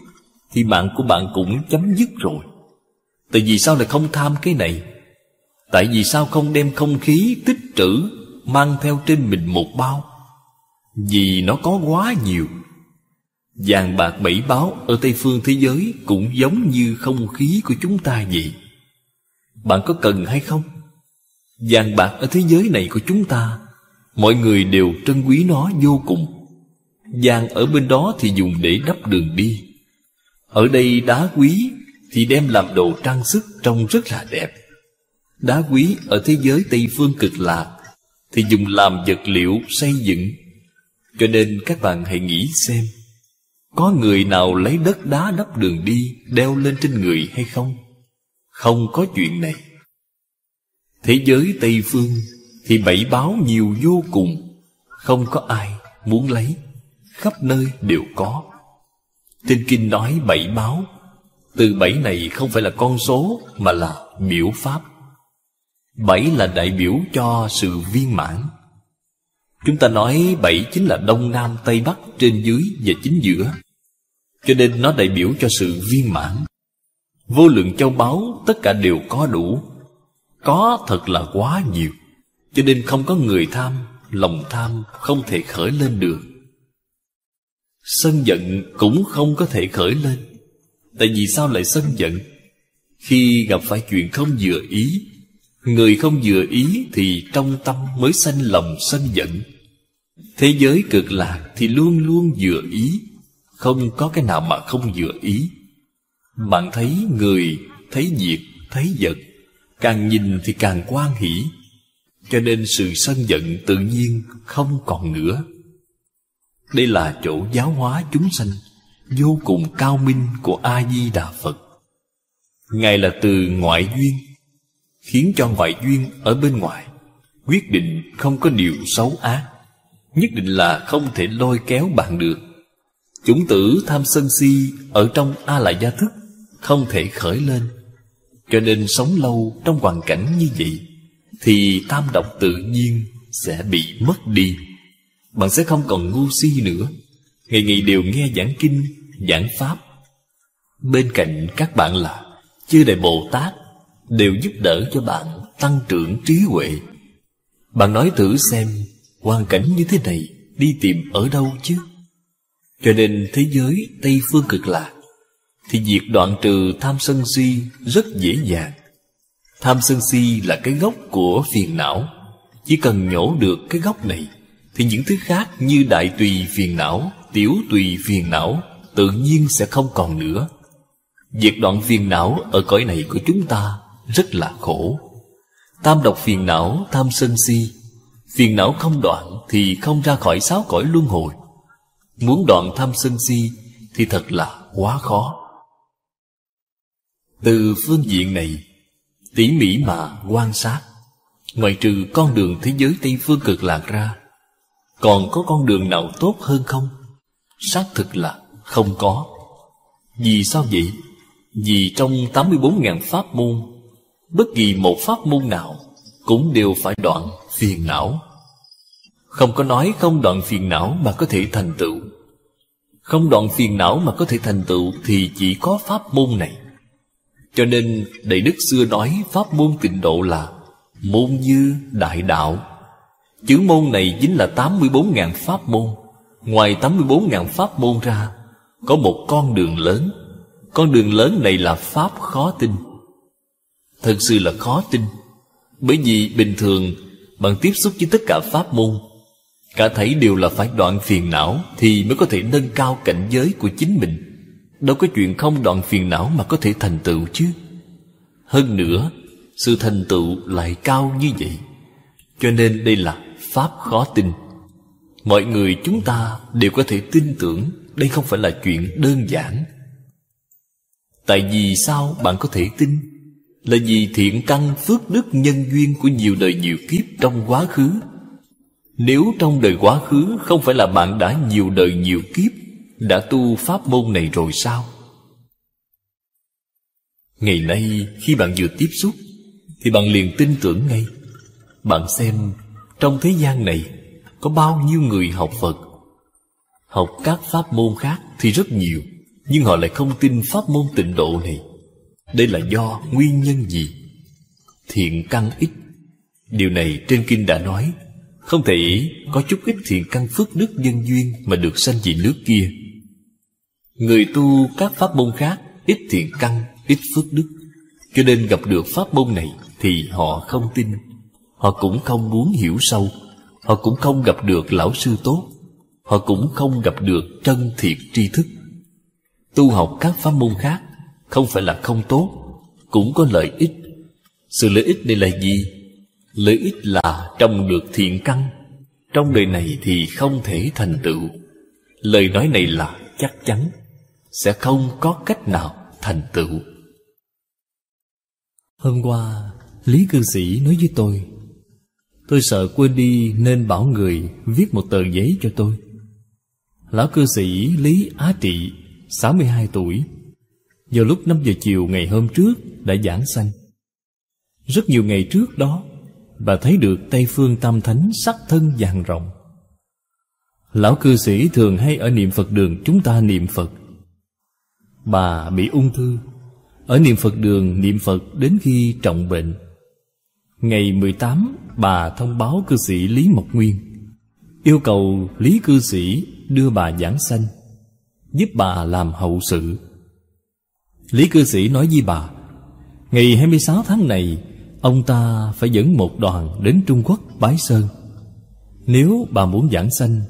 Speaker 1: Thì mạng của bạn cũng chấm dứt rồi. Tại vì sao lại không tham cái này? Tại vì sao không đem không khí tích trữ, Mang theo trên mình một bao? Vì nó có quá nhiều. Vàng bạc bảy báo ở Tây Phương thế giới Cũng giống như không khí của chúng ta vậy. Bạn có cần hay không? Vàng bạc ở thế giới này của chúng ta, Mọi người đều trân quý nó vô cùng. Vàng ở bên đó thì dùng để đắp đường đi. Ở đây đá quý thì đem làm đồ trang sức trông rất là đẹp. Đá quý ở thế giới Tây Phương cực lạc Thì dùng làm vật liệu xây dựng. Cho nên các bạn hãy nghĩ xem có người nào lấy đất đá đắp đường đi, Đeo lên trên người hay không? Không có chuyện này. Thế giới Tây Phương Thì bảy báo nhiều vô cùng. Không có ai muốn lấy. Khắp nơi đều có. Trên kinh nói bảy báo. Từ bảy này không phải là con số, Mà là biểu pháp. Bảy là đại biểu cho sự viên mãn. Chúng ta nói bảy chính là Đông Nam Tây Bắc trên dưới và chính giữa. Cho nên nó đại biểu cho sự viên mãn. Vô lượng châu báu, tất cả đều có đủ. Có thật là quá nhiều. Cho nên không có người tham, Lòng tham không thể khởi lên được. Sân giận cũng không có thể khởi lên. Tại vì sao lại sân giận? Khi gặp phải chuyện không vừa ý, Người không vừa ý thì trong tâm mới sanh lòng sân giận. Thế giới cực lạc thì luôn luôn vừa ý. Không có cái nào mà không vừa ý. Bạn thấy người, thấy việc, thấy vật. Càng nhìn thì càng quan hỷ. Cho nên sự sân giận tự nhiên không còn nữa. Đây là chỗ giáo hóa chúng sanh vô cùng cao minh của A-di-đà Phật. Ngài là từ ngoại duyên Khiến cho ngoại duyên ở bên ngoài. Quyết định không có điều xấu ác Nhất định là không thể lôi kéo bạn được. Chủng tử tham sân si Ở trong A-lại gia thức Không thể khởi lên. Cho nên sống lâu trong hoàn cảnh như vậy Thì tam độc tự nhiên sẽ bị mất đi. Bạn sẽ không còn ngu si nữa. Ngày ngày đều nghe giảng kinh, giảng pháp. Bên cạnh các bạn là Chư Đại Bồ Tát Đều giúp đỡ cho bạn tăng trưởng trí huệ. Bạn nói thử xem Hoàn cảnh như thế này Đi tìm ở đâu chứ? Cho nên thế giới Tây Phương cực lạc Thì việc đoạn trừ tham sân si Rất dễ dàng. Tham sân si là cái gốc của phiền não. Chỉ cần nhổ được cái gốc này Thì những thứ khác như đại tùy phiền não Tiểu tùy phiền não Tự nhiên sẽ không còn nữa. Việc đoạn phiền não ở cõi này của chúng ta Rất là khổ. Tam độc phiền não, tham sân si. Phiền não không đoạn Thì không ra khỏi sáu cõi luân hồi. Muốn đoạn tham sân si Thì thật là quá khó Từ phương diện này, tỉ mỉ mà quan sát Ngoài trừ con đường thế giới Tây Phương cực lạc ra, Còn có con đường nào tốt hơn không? Xác thực là không có Vì sao vậy? Vì trong 84.000 pháp môn, Bất kỳ một pháp môn nào Cũng đều phải đoạn phiền não không có nói không đoạn phiền não mà có thể thành tựu. Không đoạn phiền não mà có thể thành tựu Thì chỉ có pháp môn này. Cho nên Đại Đức xưa nói pháp môn tịnh độ là Môn như đại đạo. Chữ môn này chính là 84.000 pháp môn. Ngoài 84.000 pháp môn ra, Có một con đường lớn. Con đường lớn này là pháp khó tin. Thật sự là khó tin. Bởi vì bình thường, Bạn tiếp xúc với tất cả pháp môn Cả thảy đều là phải đoạn phiền não Thì mới có thể nâng cao cảnh giới của chính mình. Đâu có chuyện không đoạn phiền não mà có thể thành tựu chứ. Hơn nữa, Sự thành tựu lại cao như vậy. Cho nên đây là Pháp khó tin. Mọi người chúng ta đều có thể tin tưởng Đây không phải là chuyện đơn giản. Tại vì sao bạn có thể tin? Là vì thiện căn phước đức nhân duyên Của nhiều đời nhiều kiếp trong quá khứ nếu trong đời quá khứ Không phải là bạn đã nhiều đời nhiều kiếp, Đã tu pháp môn này rồi sao? Ngày nay khi bạn vừa tiếp xúc, Thì bạn liền tin tưởng ngay. Bạn xem, Trong thế gian này, có bao nhiêu người học Phật? Học các pháp môn khác thì rất nhiều, Nhưng họ lại không tin pháp môn tịnh độ này. Đây là do nguyên nhân gì? Thiện căn ít. Điều này trên kinh đã nói không thể có chút ít thiện căn phước đức nhân duyên Mà được sanh vì nước kia. Người tu các pháp môn khác Ít thiện căn, ít phước đức. Cho nên gặp được pháp môn này Thì họ không tin. Họ cũng không muốn hiểu sâu. Họ cũng không gặp được lão sư tốt. Họ cũng không gặp được chân thiệt tri thức. Tu học các pháp môn khác Không phải là không tốt Cũng có lợi ích. Sự lợi ích này là gì? Lợi ích là trong được thiện căn, Trong đời này thì không thể thành tựu. Lời nói này là chắc chắn, Sẽ không có cách nào thành tựu. Hôm qua, Lý cư sĩ nói với tôi Tôi sợ quên đi nên bảo người viết một tờ giấy cho tôi. Lão cư sĩ Lý Á Trị 62 tuổi, Vào lúc 5 giờ chiều ngày hôm trước đã giảng sanh. Rất nhiều ngày trước đó và thấy được Tây Phương Tam Thánh sắc thân vàng rộng. Lão cư sĩ thường hay ở niệm Phật đường chúng ta niệm Phật. Bà bị ung thư. Ở niệm Phật đường, niệm Phật đến khi trọng bệnh. Ngày 18 bà thông báo cư sĩ Lý Mộc Nguyên, Yêu cầu Lý cư sĩ đưa bà giảng sanh, Giúp bà làm hậu sự. Lý cư sĩ nói với bà, Ngày 26 tháng này Ông ta phải dẫn một đoàn đến Trung Quốc bái sơn. Nếu bà muốn giảng sanh,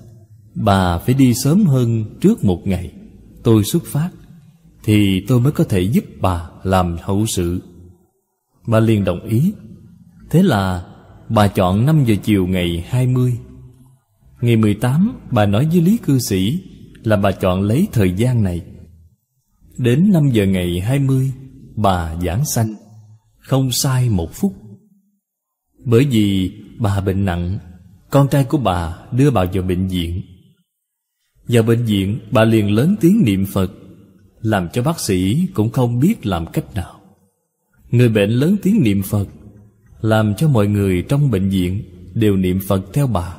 Speaker 1: Bà phải đi sớm hơn trước một ngày. Tôi xuất phát, Thì tôi mới có thể giúp bà làm hậu sự. Bà liền đồng ý. Thế là bà chọn 5 giờ chiều ngày 20 Ngày 18 bà nói với Lý cư sĩ là bà chọn lấy thời gian này. Đến 5 giờ ngày 20 Bà giảng sanh. Không sai một phút. Bởi vì bà bệnh nặng, Con trai của bà đưa bà vào bệnh viện. Vào bệnh viện, bà liền lớn tiếng niệm Phật, Làm cho bác sĩ cũng không biết làm cách nào. Người bệnh lớn tiếng niệm Phật, Làm cho mọi người trong bệnh viện Đều niệm Phật theo bà.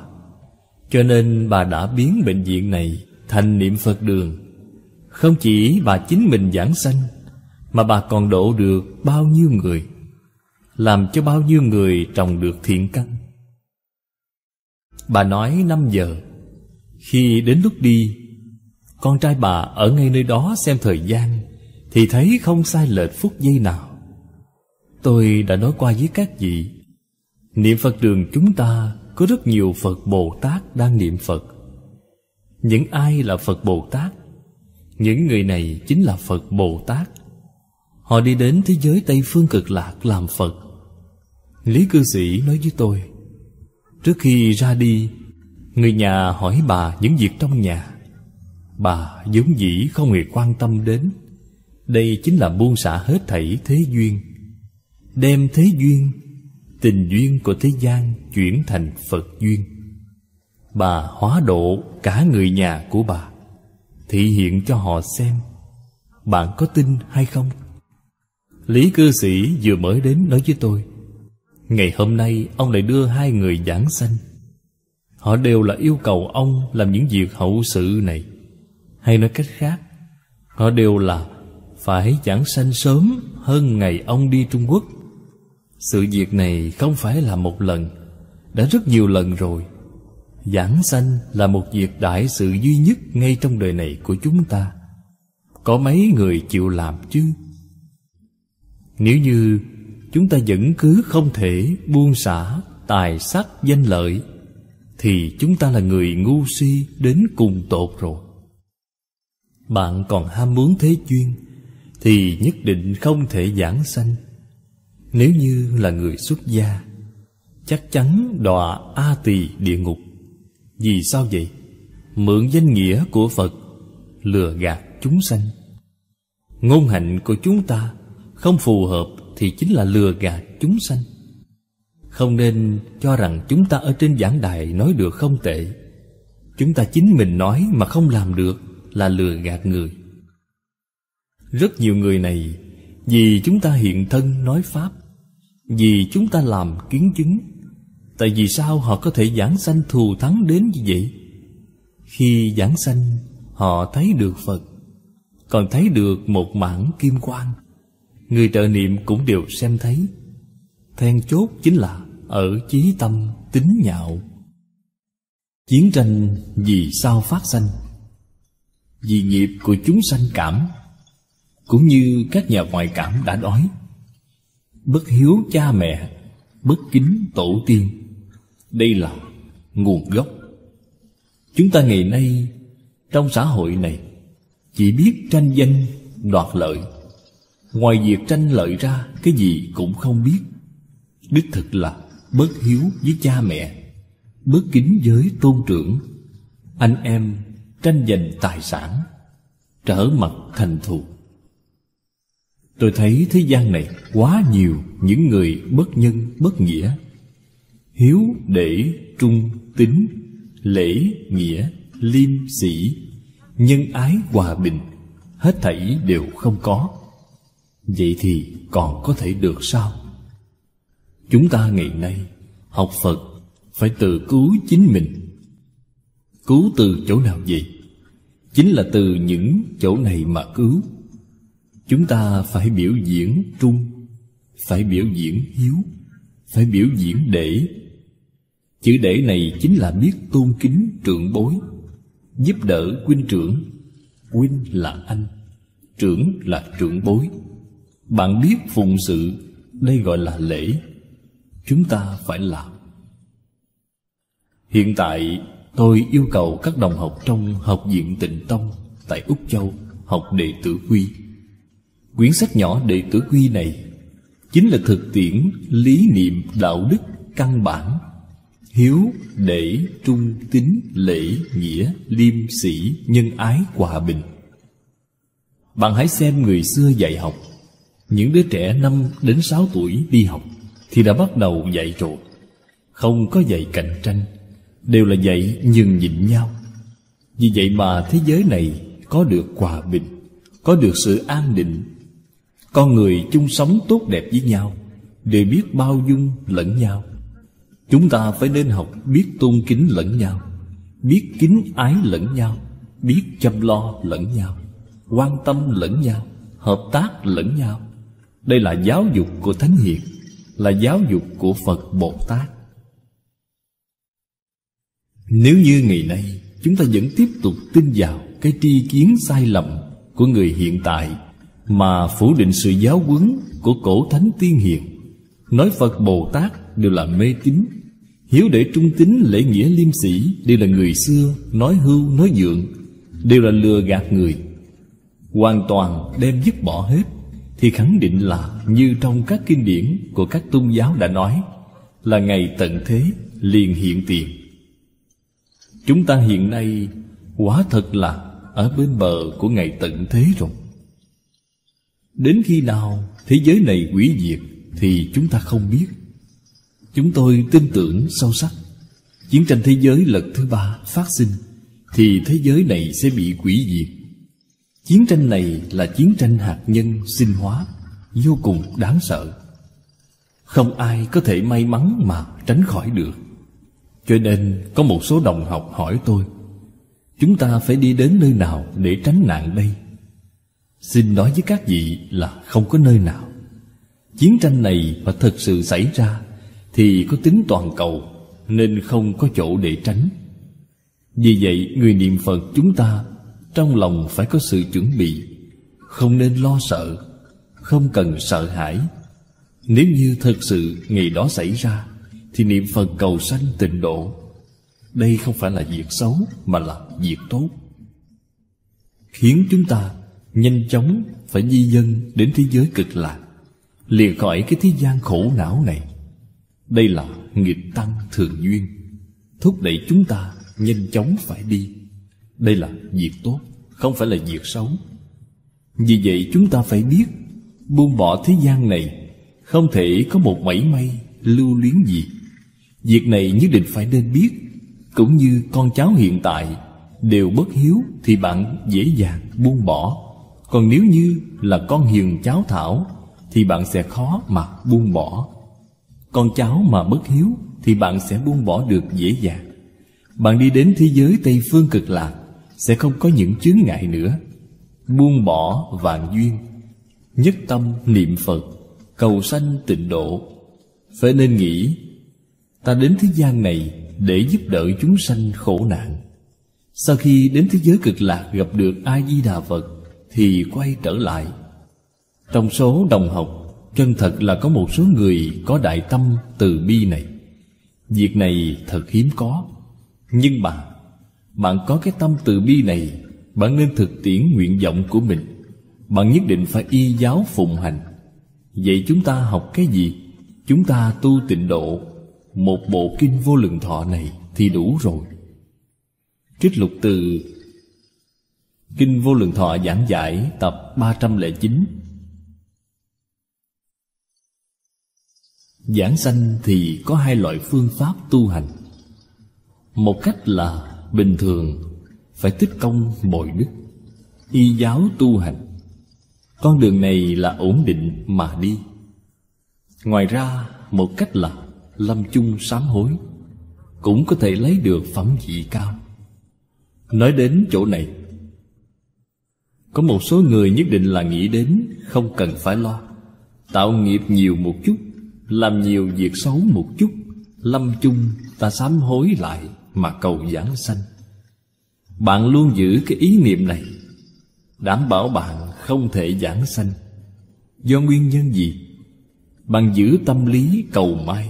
Speaker 1: Cho nên bà đã biến bệnh viện này Thành niệm Phật đường. Không chỉ bà chính mình giảng sanh, Mà bà còn độ được bao nhiêu người. Làm cho bao nhiêu người trồng được thiện căn. Bà nói năm giờ, Khi đến lúc đi, Con trai bà ở ngay nơi đó xem thời gian, Thì thấy không sai lệch phút giây nào. Tôi đã nói qua với các vị, Niệm Phật đường chúng ta Có rất nhiều Phật Bồ Tát đang niệm Phật. Những ai là Phật Bồ Tát? Những người này chính là Phật Bồ Tát. Họ đi đến thế giới Tây Phương cực lạc làm Phật. Lý cư sĩ nói với tôi, Trước khi ra đi, Người nhà hỏi bà những việc trong nhà. Bà vốn dĩ không hề quan tâm đến. Đây chính là buông xả hết thảy thế duyên, Đem thế duyên, Tình duyên của thế gian chuyển thành Phật duyên. Bà hóa độ cả người nhà của bà Thị hiện cho họ xem, Bạn có tin hay không? Lý cư sĩ vừa mới đến nói với tôi Ngày hôm nay, ông lại đưa hai người giảng sanh. Họ đều là yêu cầu ông làm những việc hậu sự này. Hay nói cách khác, Họ đều là phải giảng sanh sớm hơn ngày ông đi Trung Quốc. Sự việc này không phải là một lần, Đã rất nhiều lần rồi. Giảng sanh là một việc đại sự duy nhất ngay trong đời này của chúng ta. Có mấy người chịu làm chứ? Nếu như chúng ta vẫn cứ không thể buông xả tài sắc danh lợi, Thì chúng ta là người ngu si đến cùng tột rồi. Bạn còn ham muốn thế duyên, Thì nhất định không thể giảng sanh. Nếu như là người xuất gia, Chắc chắn đọa A tỳ địa ngục. Vì sao vậy? Mượn danh nghĩa của Phật, Lừa gạt chúng sanh. Ngôn hạnh của chúng ta Không phù hợp thì chính là lừa gạt chúng sanh. Không nên cho rằng chúng ta ở trên giảng đài nói được không tệ. Chúng ta chính mình nói mà không làm được Là lừa gạt người. Rất nhiều người này, Vì chúng ta hiện thân nói Pháp, vì chúng ta làm kiến chứng, Tại vì sao họ có thể giảng sanh thù thắng đến như vậy? Khi giảng sanh, Họ thấy được Phật, Còn thấy được một mảng kim quang. Người trợ niệm cũng đều xem thấy. Then chốt chính là Ở chí tâm tính nhạo. Chiến tranh vì sao phát sanh? Vì nghiệp của chúng sanh cảm, Cũng như các nhà ngoại cảm đã nói. Bất hiếu cha mẹ, bất kính tổ tiên, đây là nguồn gốc. Chúng ta ngày nay trong xã hội này chỉ biết tranh danh đoạt lợi ngoài việc tranh lợi ra cái gì cũng không biết, đích thực là bất hiếu với cha mẹ, bất kính với tôn trưởng. Anh em tranh giành tài sản, trở mặt thành thù. Tôi thấy thế gian này quá nhiều những người bất nhân, bất nghĩa. Hiếu để trung tính Lễ nghĩa, liêm sĩ Nhân ái hòa bình, Hết thảy đều không có. Vậy thì còn có thể được sao? Chúng ta ngày nay học Phật phải tự cứu chính mình. Cứu từ chỗ nào vậy? Chính là từ những chỗ này mà cứu. Chúng ta phải biểu diễn trung, Phải biểu diễn hiếu, Phải biểu diễn để. Chữ để này chính là biết tôn kính trưởng bối, Giúp đỡ huynh trưởng. Huynh là anh, Trưởng là trưởng bối. Bạn biết phụng sự Đây gọi là lễ. Chúng ta phải làm. Hiện tại tôi yêu cầu các đồng học trong học viện tịnh tông Tại Úc Châu học đệ tử quy. Quyển sách nhỏ đệ tử quy này Chính là thực tiễn lý niệm đạo đức căn bản Hiếu, để, trung, tín, lễ, nghĩa, liêm, sĩ, nhân ái, hòa bình. Bạn hãy xem người xưa dạy học những đứa trẻ năm đến sáu tuổi đi học Thì đã bắt đầu dạy rồi. Không có dạy cạnh tranh, Đều là dạy nhường nhịn nhau. Vì vậy mà thế giới này có được hòa bình, Có được sự an định. Con người chung sống tốt đẹp với nhau, Đều biết bao dung lẫn nhau. Chúng ta phải nên học biết tôn kính lẫn nhau, Biết kính ái lẫn nhau, Biết chăm lo lẫn nhau, Quan tâm lẫn nhau, Hợp tác lẫn nhau. Đây là giáo dục của Thánh Hiền, Là giáo dục của Phật Bồ Tát. Nếu như ngày nay, Chúng ta vẫn tiếp tục tin vào Cái tri kiến sai lầm Của người hiện tại Mà phủ định sự giáo huấn Của cổ thánh tiên hiền, Nói Phật Bồ Tát đều là mê tín, Hiếu để trung tín lễ nghĩa liêm sĩ Đều là người xưa Nói hưu, nói dượng, Đều là lừa gạt người, Hoàn toàn đem dứt bỏ hết. Thì khẳng định là Như trong các kinh điển của các tôn giáo đã nói, Là ngày tận thế liền hiện tiền. Chúng ta hiện nay Quả thật là Ở bên bờ của ngày tận thế rồi. Đến khi nào Thế giới này hủy diệt Thì chúng ta không biết. Chúng tôi tin tưởng sâu sắc, Chiến tranh thế giới lần thứ ba phát sinh Thì thế giới này sẽ bị quỷ diệt. Chiến tranh này là chiến tranh hạt nhân sinh hóa, Vô cùng đáng sợ. Không ai có thể may mắn mà tránh khỏi được. Cho nên có một số đồng học hỏi tôi, Chúng ta phải đi đến nơi nào để tránh nạn đây? Xin nói với các vị là không có nơi nào. Chiến tranh này mà thật sự xảy ra thì có tính toàn cầu, nên không có chỗ để tránh. Vì vậy, người niệm phật chúng ta trong lòng phải có sự chuẩn bị. Không nên lo sợ. Không cần sợ hãi. Nếu như thật sự ngày đó xảy ra, thì niệm phật cầu sanh tịnh độ. Đây không phải là việc xấu, mà là việc tốt. Khiến chúng ta nhanh chóng phải di dân đến thế giới cực lạc liền khỏi cái thế gian khổ não này. Đây là nghiệp tăng thường duyên, Thúc đẩy chúng ta nhanh chóng phải đi. Đây là việc tốt, Không phải là việc xấu. Vì vậy chúng ta phải biết, Buông bỏ thế gian này, Không thể có một mảy may lưu luyến gì. Việc này nhất định phải nên biết, Cũng như con cháu hiện tại, Đều bất hiếu Thì bạn dễ dàng buông bỏ. Còn nếu như là con hiền cháu thảo, Thì bạn sẽ khó mà buông bỏ. Con cháu mà bất hiếu, Thì bạn sẽ buông bỏ được dễ dàng. Bạn đi đến thế giới Tây Phương cực lạc sẽ không có những chướng ngại nữa. Buông bỏ vạn duyên, Nhất tâm niệm Phật, Cầu sanh tịnh độ. Phải nên nghĩ, Ta đến thế gian này Để giúp đỡ chúng sanh khổ nạn. Sau khi đến thế giới cực lạc Gặp được A-di-đà Phật Thì quay trở lại. Trong số đồng học, Chân thật là có một số người có đại tâm từ bi này. Việc này thật hiếm có. Nhưng mà bạn có cái tâm từ bi này, Bạn nên thực tiễn nguyện vọng của mình. Bạn nhất định phải y giáo phụng hành. Vậy chúng ta học cái gì? Chúng ta tu tịnh độ. Một bộ kinh vô lượng thọ này thì đủ rồi. Trích lục từ Kinh vô lượng thọ giảng giải tập 309 Giảng sanh thì có hai loại phương pháp tu hành. Một cách là bình thường Phải tích công bồi đức, Y giáo tu hành. Con đường này là ổn định mà đi. Ngoài ra, một cách là lâm chung sám hối, Cũng có thể lấy được phẩm vị cao. Nói đến chỗ này, Có một số người nhất định là nghĩ đến Không cần phải lo, Tạo nghiệp nhiều một chút, làm nhiều việc xấu một chút, Lâm chung ta sám hối lại. Mà cầu giảng sanh. Bạn luôn giữ cái ý niệm này Đảm bảo bạn không thể giảng sanh. Do nguyên nhân gì? Bạn giữ tâm lý cầu may,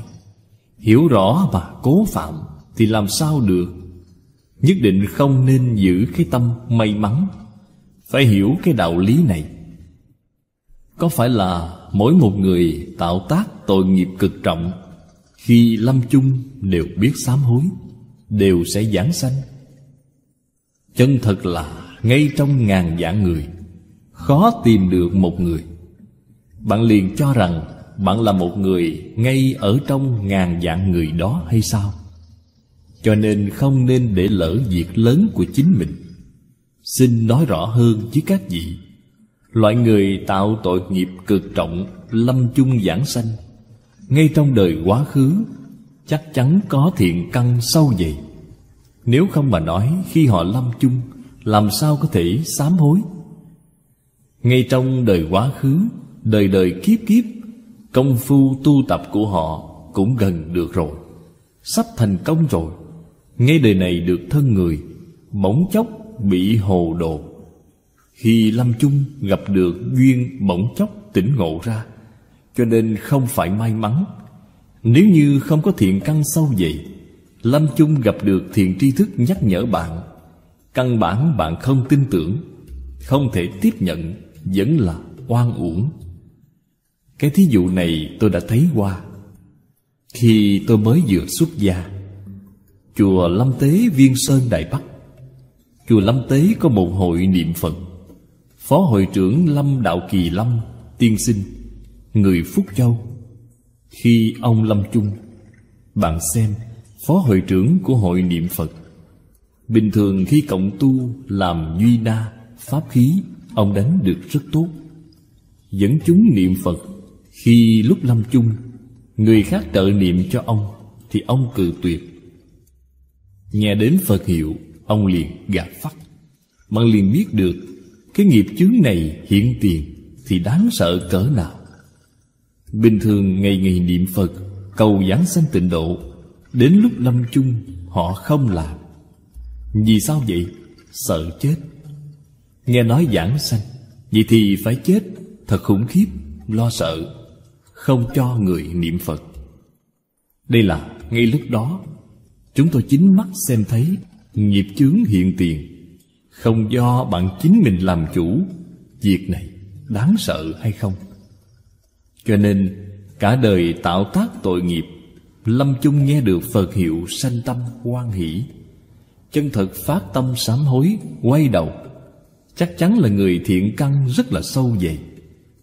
Speaker 1: Hiểu rõ và cố phạm Thì làm sao được? Nhất định không nên giữ cái tâm may mắn Phải hiểu cái đạo lý này. Có phải là mỗi một người tạo tác tội nghiệp cực trọng Khi lâm chung đều biết sám hối? Đều sẽ giảng sanh. Chân thật là ngay trong ngàn vạn người, Khó tìm được một người. Bạn liền cho rằng Bạn là một người ngay ở trong ngàn vạn người đó hay sao? Cho nên không nên để lỡ việc lớn của chính mình. Xin nói rõ hơn với các vị, Loại người tạo tội nghiệp cực trọng, Lâm chung giảng sanh, Ngay trong đời quá khứ Chắc chắn có thiện căn sâu dày Nếu không mà nói, Khi họ lâm chung, Làm sao có thể sám hối? Ngay trong đời quá khứ, Đời đời kiếp kiếp, Công phu tu tập của họ Cũng gần được rồi. Sắp thành công rồi. Ngay đời này được thân người, Bỗng chốc bị hồ đồ. Khi lâm chung, gặp được duyên bỗng chốc tỉnh ngộ ra. Cho nên không phải may mắn nếu như không có thiện căn sâu dày lâm chung gặp được thiện tri thức nhắc nhở bạn. Căn bản bạn không tin tưởng, không thể tiếp nhận, vẫn là oan uổng. Cái thí dụ này tôi đã thấy qua. Khi tôi mới vừa xuất gia, chùa lâm tế viên sơn đại bắc, chùa lâm tế có một hội niệm phật. Phó hội trưởng Lâm Đạo Kỳ Lâm, Tiên sinh, Người Phúc Châu. Khi ông Lâm Chung, Bạn xem Phó hội trưởng của hội niệm Phật. Bình thường khi cộng tu Làm duy đa Pháp khí, Ông đánh được rất tốt. Dẫn chúng niệm Phật, Khi lúc lâm chung, Người khác trợ niệm cho ông Thì ông cự tuyệt. Nghe đến Phật hiệu, Ông liền gạt phắt. Bạn liền biết được, cái nghiệp chướng này hiện tiền Thì đáng sợ cỡ nào. Bình thường ngày ngày niệm Phật, Cầu giảng sanh tịnh độ, Đến lúc lâm chung, Họ không làm. Vì sao vậy? Sợ chết. Nghe nói giảng sanh, Vậy thì phải chết, Thật khủng khiếp, Lo sợ, Không cho người niệm Phật. Đây là ngay lúc đó, Chúng tôi chính mắt xem thấy Nghiệp chướng hiện tiền, không do bạn chính mình làm chủ, Việc này đáng sợ hay không? Cho nên, Cả đời tạo tác tội nghiệp, Lâm chung nghe được Phật hiệu sanh tâm quan hỷ. Chân thật phát tâm sám hối, Quay đầu. Chắc chắn là người thiện căn rất là sâu dày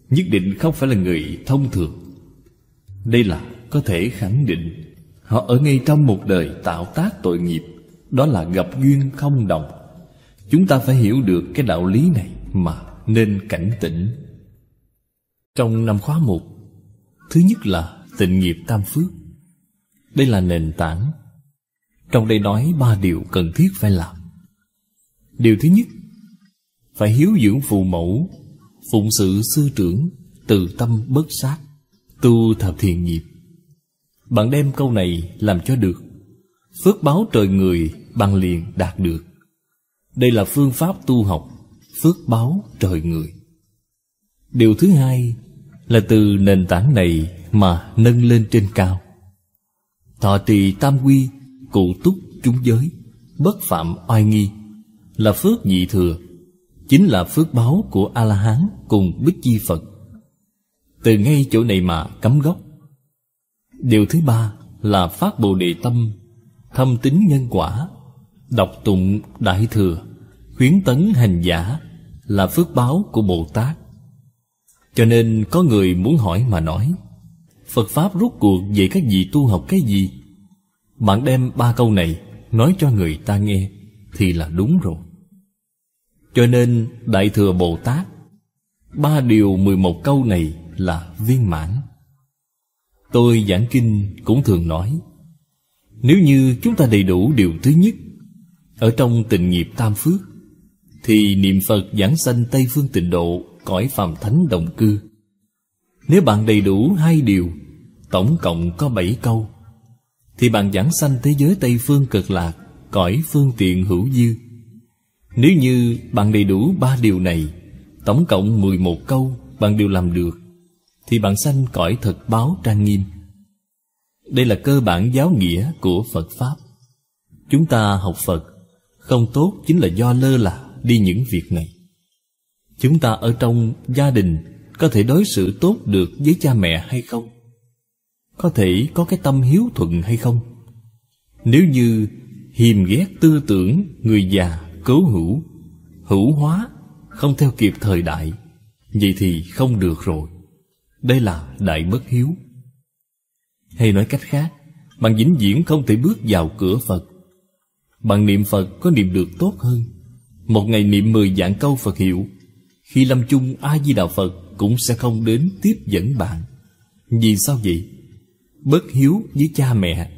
Speaker 1: Nhất định không phải là người thông thường. Đây là có thể khẳng định, Họ ở ngay trong một đời tạo tác tội nghiệp, Đó là gặp duyên không đồng. Chúng ta phải hiểu được cái đạo lý này Mà nên cảnh tỉnh. Trong năm khóa một Thứ nhất là tịnh nghiệp tam phước. Đây là nền tảng. Trong đây nói ba điều cần thiết phải làm. Điều thứ nhất, Phải hiếu dưỡng phụ mẫu, Phụng sự sư trưởng, Từ tâm bất sát Tu thập thiện nghiệp. Bạn đem câu này làm cho được. Phước báo trời người bằng liền đạt được. Đây là phương pháp tu học, Phước báo trời người. Điều thứ hai là từ nền tảng này Mà nâng lên trên cao. Thọ trì tam quy, Cụ túc chúng giới, Bất phạm oai nghi, Là phước nhị thừa, Chính là phước báo của A-la-hán Cùng Bích Chi Phật. Từ ngay chỗ này mà cắm gốc. Điều thứ ba là phát bồ đề tâm, Thâm tính nhân quả, Đọc tụng Đại Thừa, Khuyến tấn hành giả, Là phước báo của Bồ Tát. Cho nên có người muốn hỏi mà nói, Phật Pháp rút cuộc về các vị tu học cái gì? Bạn đem ba câu này Nói cho người ta nghe Thì là đúng rồi Cho nên Đại Thừa Bồ Tát, Ba điều mười một câu này là viên mãn Tôi giảng kinh cũng thường nói, Nếu như chúng ta đầy đủ điều thứ nhất Ở trong tình nghiệp tam phước, Thì niệm Phật giảng sanh Tây Phương tịnh độ Cõi phàm thánh đồng cư. Nếu bạn đầy đủ hai điều, Tổng cộng có bảy câu, Thì bạn giảng sanh thế giới Tây Phương cực lạc, Cõi phương tiện hữu dư. Nếu như bạn đầy đủ ba điều này, Tổng cộng mười một câu Bạn đều làm được, Thì bạn sanh cõi thật báo trang nghiêm. Đây là cơ bản giáo nghĩa của Phật Pháp. Chúng ta học Phật, Không tốt chính là do lơ là đi những việc này. Chúng ta ở trong gia đình Có thể đối xử tốt được với cha mẹ hay không? có thể có cái tâm hiếu thuận hay không? Nếu như hiềm ghét tư tưởng người già cố hữu hữu hóa, không theo kịp thời đại, vậy thì không được rồi. Đây là đại bất hiếu. Hay nói cách khác bạn vĩnh viễn không thể bước vào cửa phật. Bạn niệm phật có niệm được tốt hơn. Một ngày niệm mười dạng câu phật hiệu khi lâm chung a di đà phật cũng sẽ không đến tiếp dẫn bạn. Vì sao vậy? Bất hiếu với cha mẹ.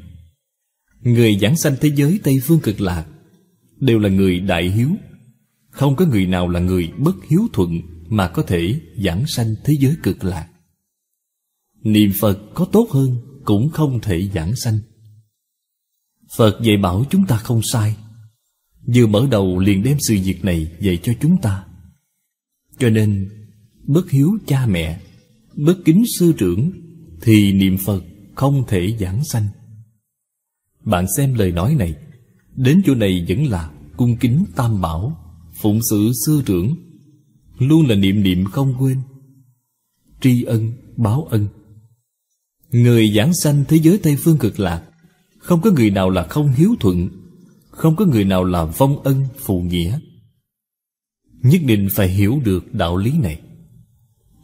Speaker 1: Người giảng sanh thế giới tây phương cực lạc đều là người đại hiếu. Không có người nào là người bất hiếu thuận mà có thể giảng sanh thế giới cực lạc. Niệm phật có tốt hơn cũng không thể giảng sanh. Phật dạy bảo chúng ta không sai. Vừa mở đầu liền đem sự việc này dạy cho chúng ta cho nên, bất hiếu cha mẹ, bất kính sư trưởng, thì niệm phật không thể giảng sanh. Bạn xem lời nói này, đến chỗ này vẫn là cung kính tam bảo, phụng sự sư trưởng, luôn là niệm niệm không quên. Tri ân, báo ân. Người giảng sanh thế giới tây phương cực lạc, không có người nào là không hiếu thuận, không có người nào là vong ân phụ nghĩa nhất định phải hiểu được đạo lý này.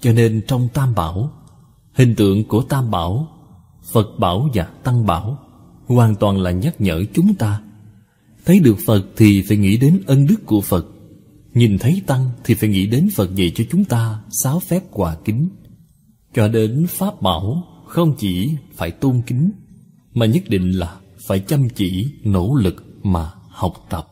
Speaker 1: Cho nên trong tam bảo, hình tượng của tam bảo, phật bảo và tăng bảo hoàn toàn là nhắc nhở chúng ta. Thấy được phật thì phải nghĩ đến ân đức của phật. Nhìn thấy tăng thì phải nghĩ đến phật dạy cho chúng ta sáu phép hòa kính. Cho đến pháp bảo không chỉ phải tôn kính, mà nhất định là phải chăm chỉ nỗ lực mà học tập.